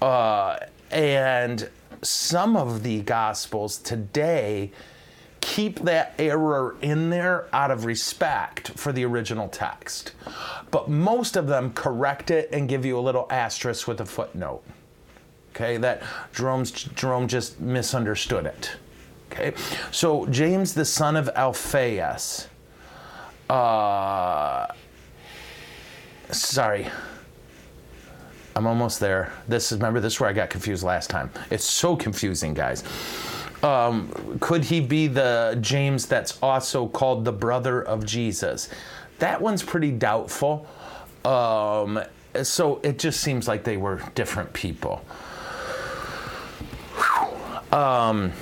Uh, and some of the Gospels today keep that error in there out of respect for the original text. But most of them correct it and give you a little asterisk with a footnote. Okay, that Jerome's, Jerome just misunderstood it. Okay, so James, the son of Alphaeus, uh, sorry. I'm almost there. This is remember this is where I got confused last time. It's so confusing, guys. Um, could he be the James that's also called the brother of Jesus? That one's pretty doubtful. Um, so it just seems like they were different people. Um,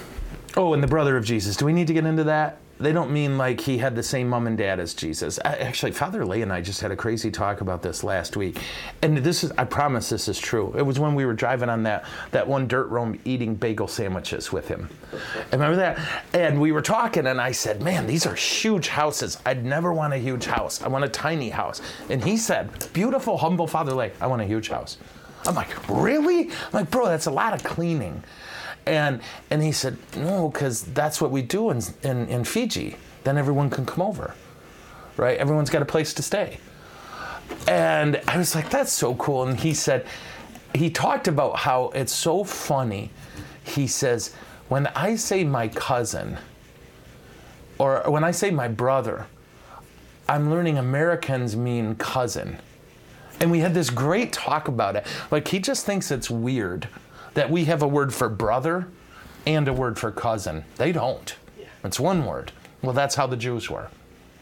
oh, and the brother of Jesus. Do we need to get into that? They don't mean like he had the same mom and dad as Jesus. Actually, Father Lay and I just had a crazy talk about this last week, and this is—I promise this is true. It was when we were driving on that that one dirt road eating bagel sandwiches with him. Remember that? And we were talking, and I said, "Man, these are huge houses. I'd never want a huge house. I want a tiny house." And he said, "Beautiful, humble Father Lay. I want a huge house." I'm like, "Really?" I'm like, "Bro, that's a lot of cleaning." And and he said, no, because that's what we do in, in, in Fiji. Then everyone can come over, right? Everyone's got a place to stay. And I was like, that's so cool. And he said, he talked about how it's so funny. He says, when I say my cousin, or when I say my brother, I'm learning Americans mean cousin. And we had this great talk about it. Like, he just thinks it's weird that we have a word for brother and a word for cousin. They don't. It's one word. Well, that's how the Jews were.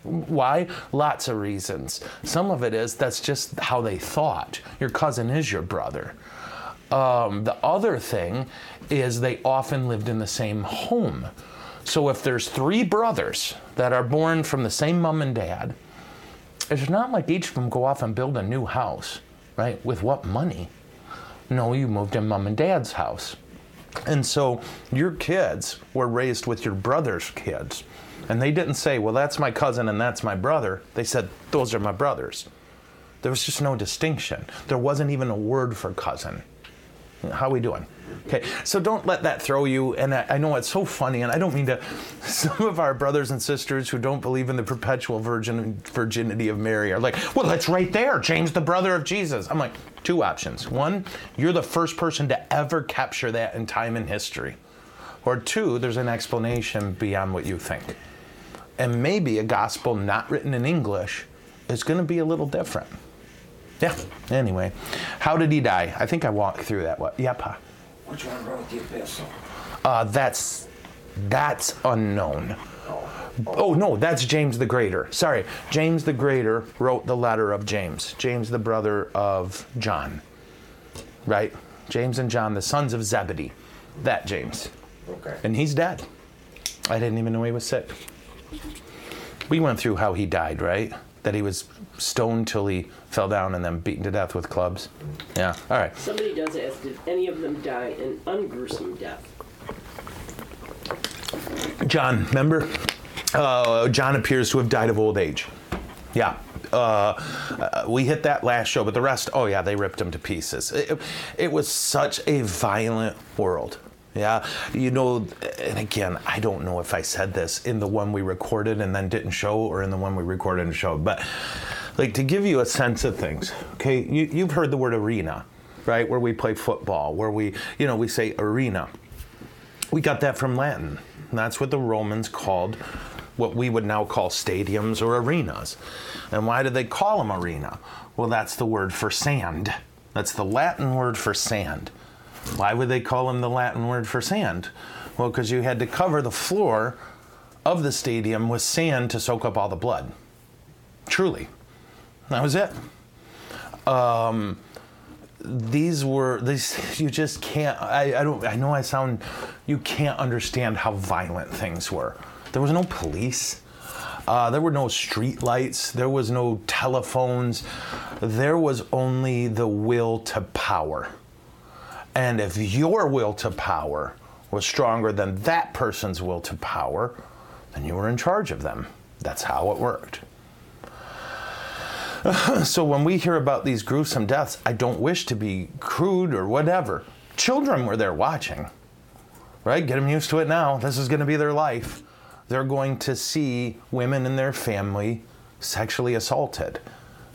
Why? Lots of reasons. Some of it is that's just how they thought. Your cousin is your brother. Um, the other thing is they often lived in the same home. So if there's three brothers that are born from the same mom and dad, it's not like each of them go off and build a new house, right? With what money? No, you moved in mom and dad's house. And so your kids were raised with your brother's kids. And they didn't say, well, that's my cousin and that's my brother. They said, those are my brothers. There was just no distinction. There wasn't even a word for cousin. How we doing? Okay, so don't let that throw you. And I, I, know it's so funny, and I don't mean to. Some of our brothers and sisters who don't believe in the perpetual virgin virginity of Mary are like, "Well, that's right there, James, the brother of Jesus." I'm like, two options. One, you're the first person to ever capture that in time and history, or two, there's an explanation beyond what you think, and maybe a gospel not written in English is going to be a little different. Yeah. Anyway, how did he die? I think I walked through that. What? Yeah, Pa. Which one wrote the epistle? Uh, that's that's unknown. Oh no, that's James the Greater. Sorry, James the Greater wrote the letter of James. James the brother of John. Right? James and John, the sons of Zebedee. That James. Okay. And he's dead. I didn't even know he was sick. We went through how he died, right? That he was stoned till he fell down and then beaten to death with clubs. Yeah. All right. Somebody does ask, did any of them die an ungruesome death? John, remember? Uh, John appears to have died of old age. Yeah. Uh, uh, we hit that last show, but the rest, oh yeah, they ripped him to pieces. It, it was such a violent world. Yeah, you know, and again, I don't know if I said this in the one we recorded and then didn't show, or in the one we recorded and showed, but like to give you a sense of things. Okay, you, you've heard the word arena, right? Where we play football, where we, you know, we say arena. We got that from Latin. That's what the Romans called what we would now call stadiums or arenas. And why did they call them arena? Well, that's the word for sand. That's the Latin word for sand. Why would they call them the Latin word for sand? Well, because you had to cover the floor of the stadium with sand to soak up all the blood. Truly. That was it. Um, these were these you just can't I, I don't I know I sound you can't understand how violent things were. There was no police. Uh, there were no street lights. There was no telephones. There was only the will to power. And if your will to power was stronger than that person's will to power, then you were in charge of them. That's how it worked. so when we hear about these gruesome deaths, I don't wish to be crude or whatever. Children were there watching, right? Get them used to it now. This is going to be their life. They're going to see women in their family sexually assaulted.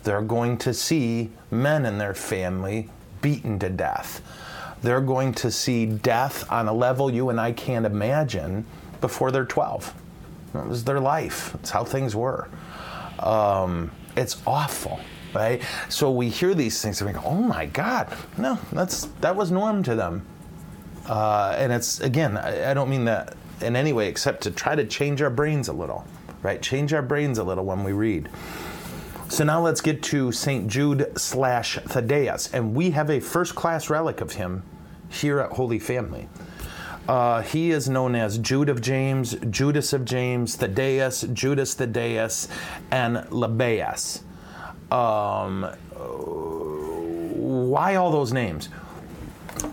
They're going to see men in their family beaten to death. They're going to see death on a level you and I can't imagine before they're 12. It was their life. It's how things were. Um, it's awful, right? So we hear these things and we go, "Oh my God!" No, that's that was norm to them. Uh, and it's again, I, I don't mean that in any way except to try to change our brains a little, right? Change our brains a little when we read. So now let's get to St. Jude slash Thaddeus, and we have a first class relic of him here at Holy Family. Uh, he is known as Jude of James, Judas of James, Thaddeus, Judas Thaddeus, and Lebbaeus. Um, why all those names?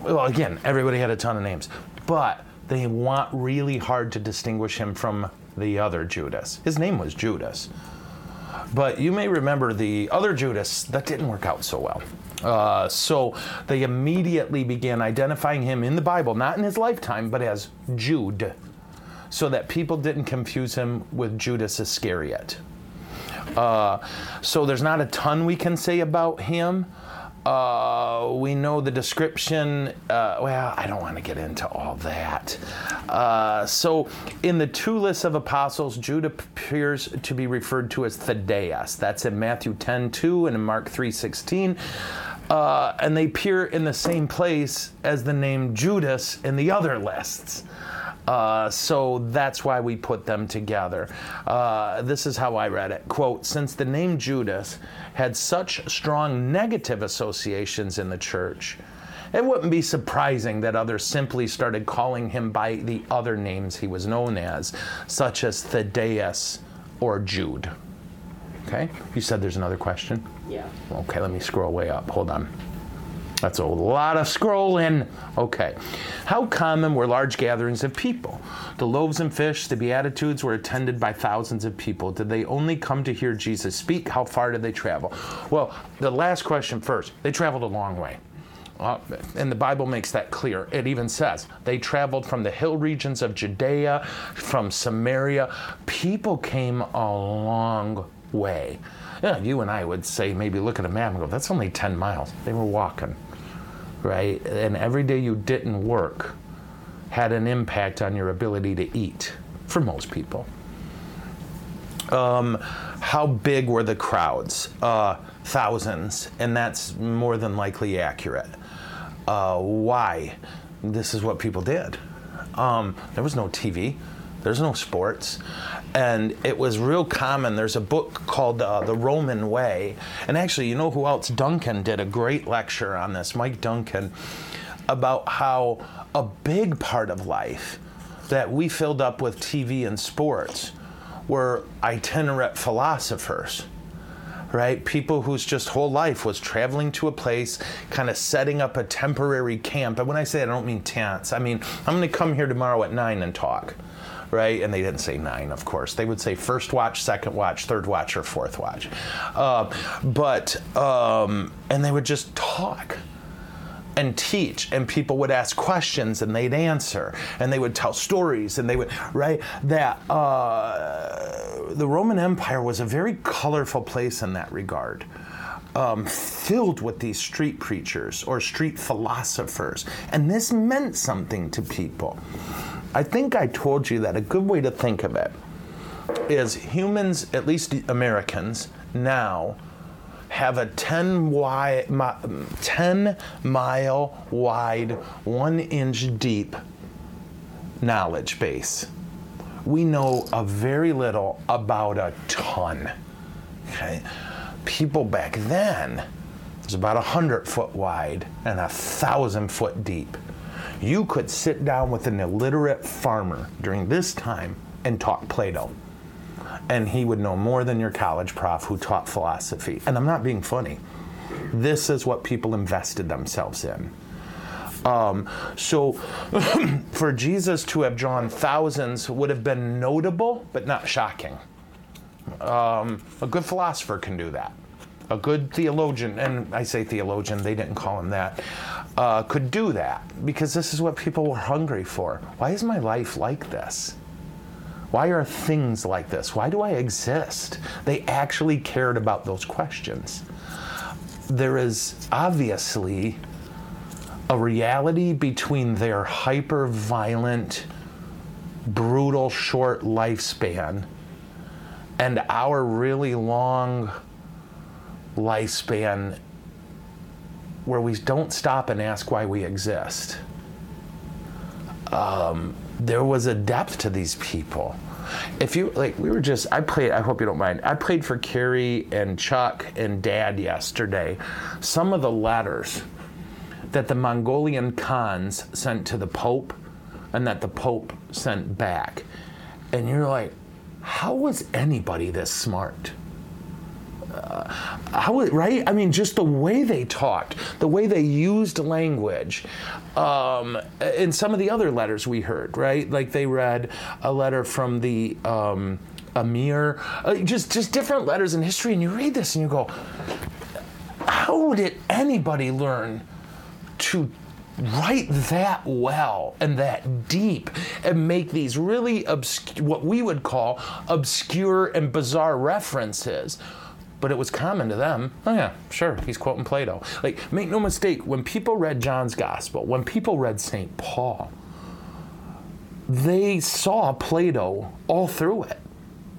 Well, again, everybody had a ton of names, but they want really hard to distinguish him from the other Judas. His name was Judas. But you may remember the other Judas, that didn't work out so well. Uh, so they immediately began identifying him in the Bible, not in his lifetime, but as Jude, so that people didn't confuse him with Judas Iscariot. Uh, so there's not a ton we can say about him. Uh, we know the description. Uh, well, I don't want to get into all that. Uh, so, in the two lists of apostles, Jude appears to be referred to as Thaddeus. That's in Matthew 10 2 and in Mark 3 16. Uh, and they appear in the same place as the name Judas in the other lists. Uh, so that's why we put them together. Uh, this is how I read it. Quote Since the name Judas had such strong negative associations in the church, it wouldn't be surprising that others simply started calling him by the other names he was known as, such as Thaddeus or Jude. Okay? You said there's another question? Yeah. Okay, let me scroll way up. Hold on. That's a lot of scrolling. Okay. How common were large gatherings of people? The loaves and fish, the Beatitudes were attended by thousands of people. Did they only come to hear Jesus speak? How far did they travel? Well, the last question first. They traveled a long way. Uh, and the Bible makes that clear. It even says they traveled from the hill regions of Judea, from Samaria. People came a long way. Yeah, you and I would say, maybe look at a map and go, that's only 10 miles. They were walking, right? And every day you didn't work had an impact on your ability to eat for most people. Um, how big were the crowds? Uh, thousands, and that's more than likely accurate. Uh, why? This is what people did. Um, there was no TV, there's no sports, and it was real common. There's a book called uh, The Roman Way, and actually, you know who else? Duncan did a great lecture on this, Mike Duncan, about how a big part of life that we filled up with TV and sports were itinerant philosophers right? People whose just whole life was traveling to a place, kind of setting up a temporary camp. And when I say that, I don't mean tents. I mean, I'm going to come here tomorrow at nine and talk, right? And they didn't say nine, of course. They would say first watch, second watch, third watch, or fourth watch. Uh, but, um, and they would just talk and teach and people would ask questions and they'd answer and they would tell stories and they would right that uh, the roman empire was a very colorful place in that regard um, filled with these street preachers or street philosophers and this meant something to people i think i told you that a good way to think of it is humans at least americans now have a 10, wide, 10 mile wide, one inch deep knowledge base. We know a very little about a ton. Okay? People back then it was about a hundred foot wide and a thousand foot deep. You could sit down with an illiterate farmer during this time and talk Plato and he would know more than your college prof who taught philosophy. And I'm not being funny. This is what people invested themselves in. Um, so, for Jesus to have drawn thousands would have been notable, but not shocking. Um, a good philosopher can do that. A good theologian, and I say theologian, they didn't call him that, uh, could do that because this is what people were hungry for. Why is my life like this? Why are things like this? Why do I exist? They actually cared about those questions. There is obviously a reality between their hyper violent, brutal, short lifespan and our really long lifespan where we don't stop and ask why we exist. Um, there was a depth to these people. If you like, we were just. I played. I hope you don't mind. I played for Carrie and Chuck and Dad yesterday. Some of the letters that the Mongolian Khans sent to the Pope, and that the Pope sent back, and you're like, how was anybody this smart? Uh, how right? I mean, just the way they talked, the way they used language. Um, in some of the other letters we heard, right? Like they read a letter from the um, Emir, uh, just just different letters in history, and you read this and you go, how did anybody learn to write that well and that deep and make these really obscure, what we would call obscure and bizarre references? But it was common to them. Oh yeah, sure, he's quoting Plato. Like, make no mistake, when people read John's gospel, when people read St. Paul, they saw Plato all through it.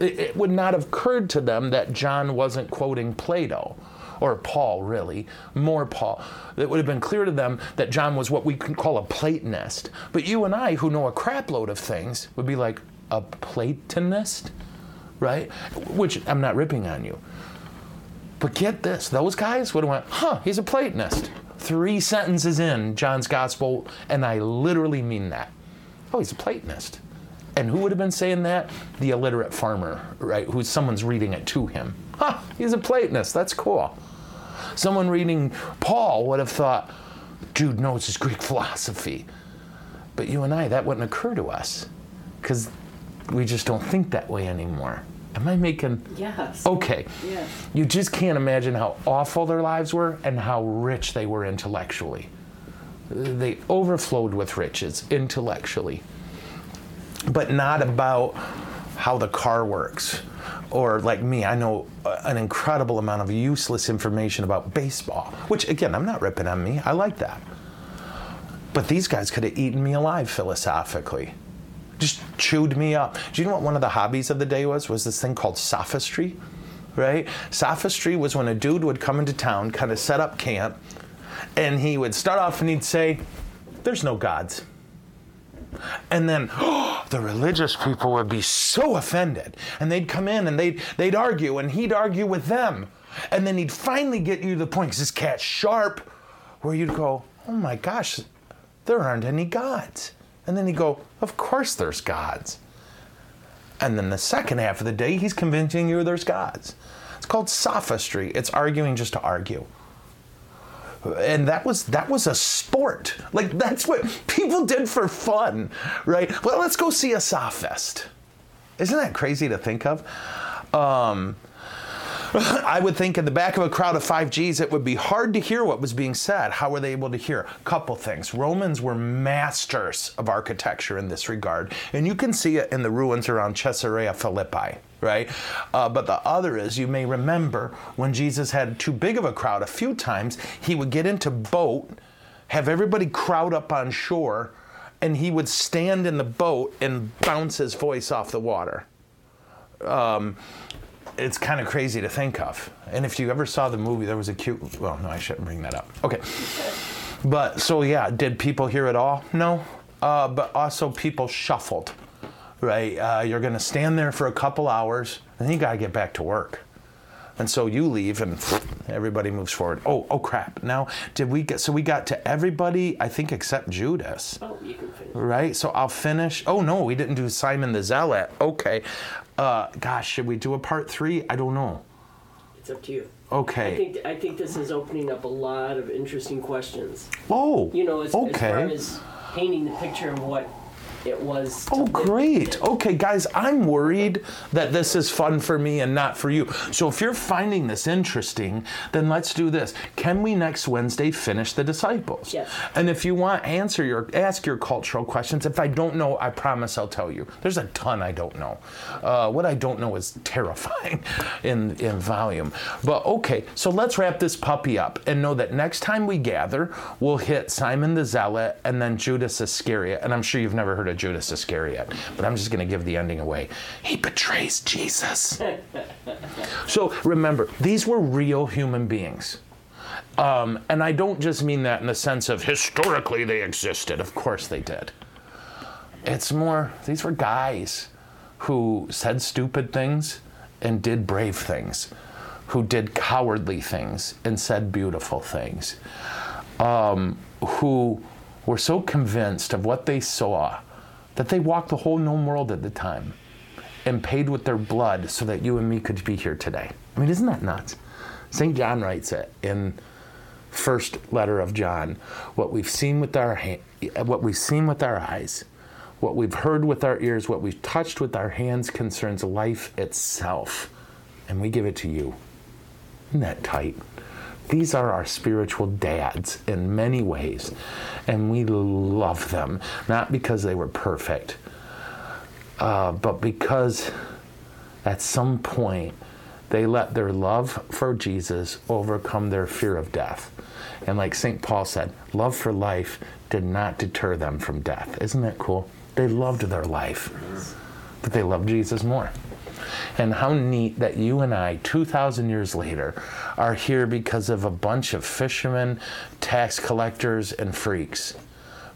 it. It would not have occurred to them that John wasn't quoting Plato or Paul really, more Paul, it would have been clear to them that John was what we can call a Platonist. But you and I, who know a crapload of things, would be like, a Platonist? Right? Which I'm not ripping on you. But get this, those guys would have went, huh, he's a Platonist. Three sentences in John's gospel, and I literally mean that. Oh, he's a Platonist. And who would have been saying that? The illiterate farmer, right? Who someone's reading it to him. Huh, he's a Platonist. That's cool. Someone reading Paul would have thought, dude knows his Greek philosophy. But you and I, that wouldn't occur to us because we just don't think that way anymore. Am I making. Yes. Okay. Yes. You just can't imagine how awful their lives were and how rich they were intellectually. They overflowed with riches intellectually, but not about how the car works. Or, like me, I know an incredible amount of useless information about baseball, which, again, I'm not ripping on me. I like that. But these guys could have eaten me alive philosophically just chewed me up. Do you know what one of the hobbies of the day was? Was this thing called sophistry, right? Sophistry was when a dude would come into town, kind of set up camp, and he would start off and he'd say, "There's no gods." And then oh, the religious people would be so offended, and they'd come in and they'd they'd argue, and he'd argue with them, and then he'd finally get you to the point because this cat's sharp, where you'd go, "Oh my gosh, there aren't any gods." And then he'd go, Of course there's gods. And then the second half of the day, he's convincing you there's gods. It's called sophistry. It's arguing just to argue. And that was that was a sport. Like that's what people did for fun, right? Well, let's go see a sophist. Isn't that crazy to think of? Um, I would think in the back of a crowd of five Gs, it would be hard to hear what was being said. How were they able to hear? Couple things. Romans were masters of architecture in this regard, and you can see it in the ruins around Caesarea Philippi. Right? Uh, but the other is, you may remember when Jesus had too big of a crowd a few times, he would get into boat, have everybody crowd up on shore, and he would stand in the boat and bounce his voice off the water. Um, it's kind of crazy to think of. And if you ever saw the movie, there was a cute. Well, no, I shouldn't bring that up. Okay. But so yeah, did people hear it all? No. Uh, but also people shuffled, right? Uh, you're going to stand there for a couple hours, and then you got to get back to work. And so you leave, and everybody moves forward. Oh, oh crap! Now, did we get? So we got to everybody, I think, except Judas. Oh, you can finish. Right. So I'll finish. Oh no, we didn't do Simon the Zealot. Okay. Uh, gosh, should we do a part three? I don't know. It's up to you. Okay. I think I think this is opening up a lot of interesting questions. oh. You know, as, okay. as far as painting the picture of what it was. Oh, great. Okay, guys, I'm worried that this is fun for me and not for you. So if you're finding this interesting, then let's do this. Can we next Wednesday finish the disciples? Yes. And if you want, answer your ask your cultural questions. If I don't know, I promise I'll tell you. There's a ton I don't know. Uh, what I don't know is terrifying in in volume. But okay, so let's wrap this puppy up and know that next time we gather, we'll hit Simon the Zealot and then Judas Iscariot. And I'm sure you've never heard of Judas Iscariot, but I'm just going to give the ending away. He betrays Jesus. so remember, these were real human beings. Um, and I don't just mean that in the sense of historically they existed. Of course they did. It's more, these were guys who said stupid things and did brave things, who did cowardly things and said beautiful things, um, who were so convinced of what they saw that they walked the whole known world at the time and paid with their blood so that you and me could be here today. I mean, isn't that nuts? St. John writes it in first letter of John. What we've seen with our ha- what we've seen with our eyes, what we've heard with our ears, what we've touched with our hands concerns life itself, and we give it to you. Isn't that tight? These are our spiritual dads in many ways, and we love them not because they were perfect, uh, but because at some point they let their love for Jesus overcome their fear of death. And like St. Paul said, love for life did not deter them from death. Isn't that cool? They loved their life, but they loved Jesus more. And how neat that you and I, 2,000 years later, are here because of a bunch of fishermen, tax collectors, and freaks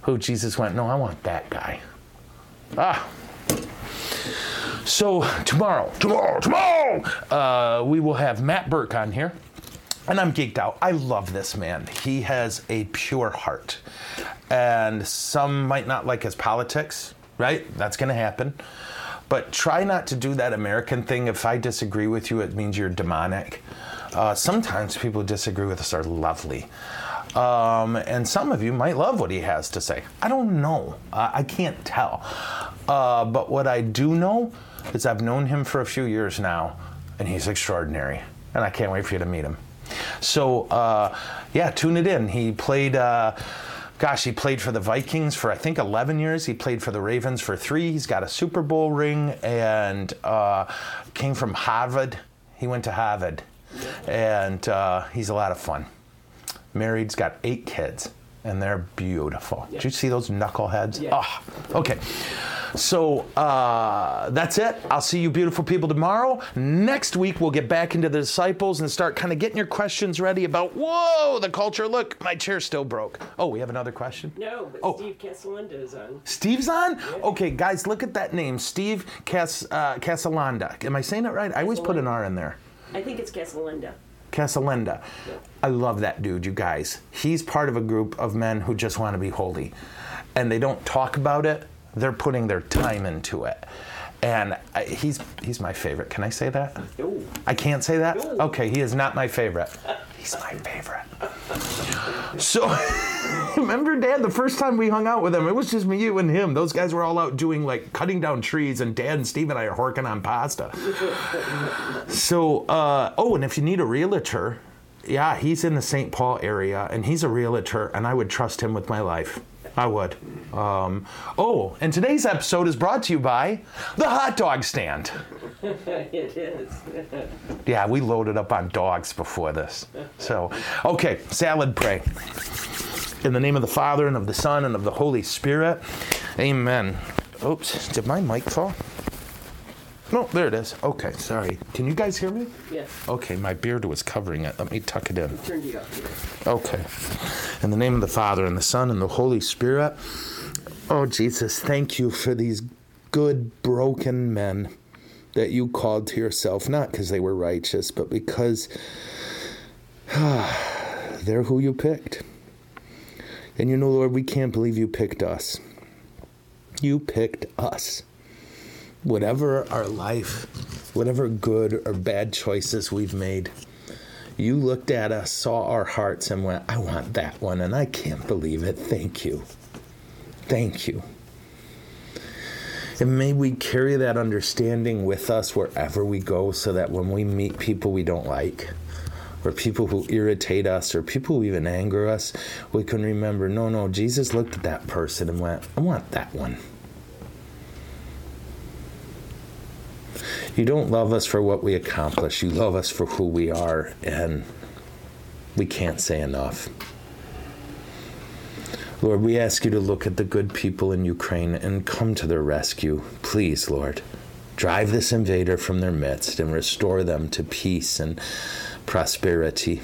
who Jesus went, No, I want that guy. Ah. So, tomorrow, tomorrow, tomorrow, uh, we will have Matt Birk on here. And I'm geeked out. I love this man. He has a pure heart. And some might not like his politics, right? That's going to happen. But try not to do that American thing. If I disagree with you, it means you're demonic. Uh, sometimes people who disagree with us are lovely. Um, and some of you might love what he has to say. I don't know. Uh, I can't tell. Uh, but what I do know is I've known him for a few years now, and he's extraordinary. And I can't wait for you to meet him. So, uh, yeah, tune it in. He played. Gosh, he played for the Vikings for I think 11 years. He played for the Ravens for three. He's got a Super Bowl ring and uh, came from Harvard. He went to Harvard, and uh, he's a lot of fun. Married, he's got eight kids, and they're beautiful. Did you see those knuckleheads? Yeah. Ah, okay. So uh, that's it. I'll see you beautiful people tomorrow. Next week, we'll get back into the disciples and start kind of getting your questions ready about, whoa, the culture. Look, my chair still broke. Oh, we have another question? No, but Oh. Steve is on. Steve's on? Okay, guys, look at that name. Steve Cas- uh, Casalanda. Am I saying it right? I always put an R in there. I think it's Castellanda. Casalenda. I love that dude, you guys. He's part of a group of men who just want to be holy. And they don't talk about it, they're putting their time into it. And I, he's he's my favorite. Can I say that? Oh, I can't say that? No. Okay, he is not my favorite. He's my favorite. So, remember, Dad, the first time we hung out with him, it was just me, you, and him. Those guys were all out doing like cutting down trees, and Dad and Steve and I are horking on pasta. So, uh, oh, and if you need a realtor, yeah, he's in the St. Paul area, and he's a realtor, and I would trust him with my life. I would. Um, oh, and today's episode is brought to you by the hot dog stand. it is. Yeah, we loaded up on dogs before this. So, okay, salad pray. In the name of the Father, and of the Son, and of the Holy Spirit. Amen. Oops, did my mic fall? No, there it is. Okay, sorry. Can you guys hear me? Yes. Okay, my beard was covering it. Let me tuck it in. Turned you up. Okay. In the name of the Father, and the Son, and the Holy Spirit. Oh, Jesus, thank you for these good, broken men that you called to yourself, not because they were righteous, but because ah, they're who you picked. And you know, Lord, we can't believe you picked us. You picked us. Whatever our life, whatever good or bad choices we've made, you looked at us, saw our hearts, and went, I want that one, and I can't believe it. Thank you. Thank you. And may we carry that understanding with us wherever we go so that when we meet people we don't like, or people who irritate us, or people who even anger us, we can remember no, no, Jesus looked at that person and went, I want that one. You don't love us for what we accomplish, you love us for who we are, and we can't say enough. Lord, we ask you to look at the good people in Ukraine and come to their rescue. Please, Lord, drive this invader from their midst and restore them to peace and prosperity.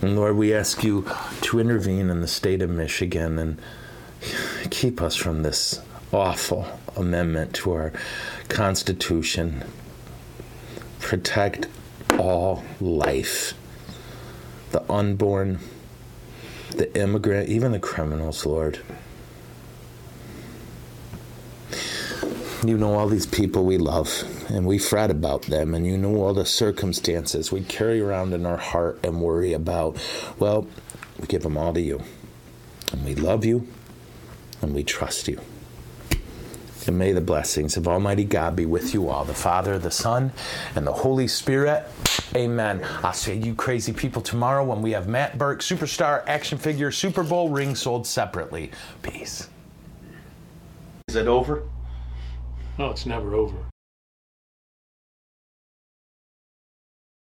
And Lord, we ask you to intervene in the state of Michigan and keep us from this awful amendment to our Constitution. Protect all life, the unborn, the immigrant, even the criminals, Lord. You know all these people we love, and we fret about them, and you know all the circumstances we carry around in our heart and worry about. Well, we give them all to you. And we love you, and we trust you. And may the blessings of Almighty God be with you all, the Father, the Son, and the Holy Spirit. Amen. I'll see you crazy people tomorrow when we have Matt Birk, superstar action figure, Super Bowl ring sold separately. Peace. Is it over? Oh, it's never over.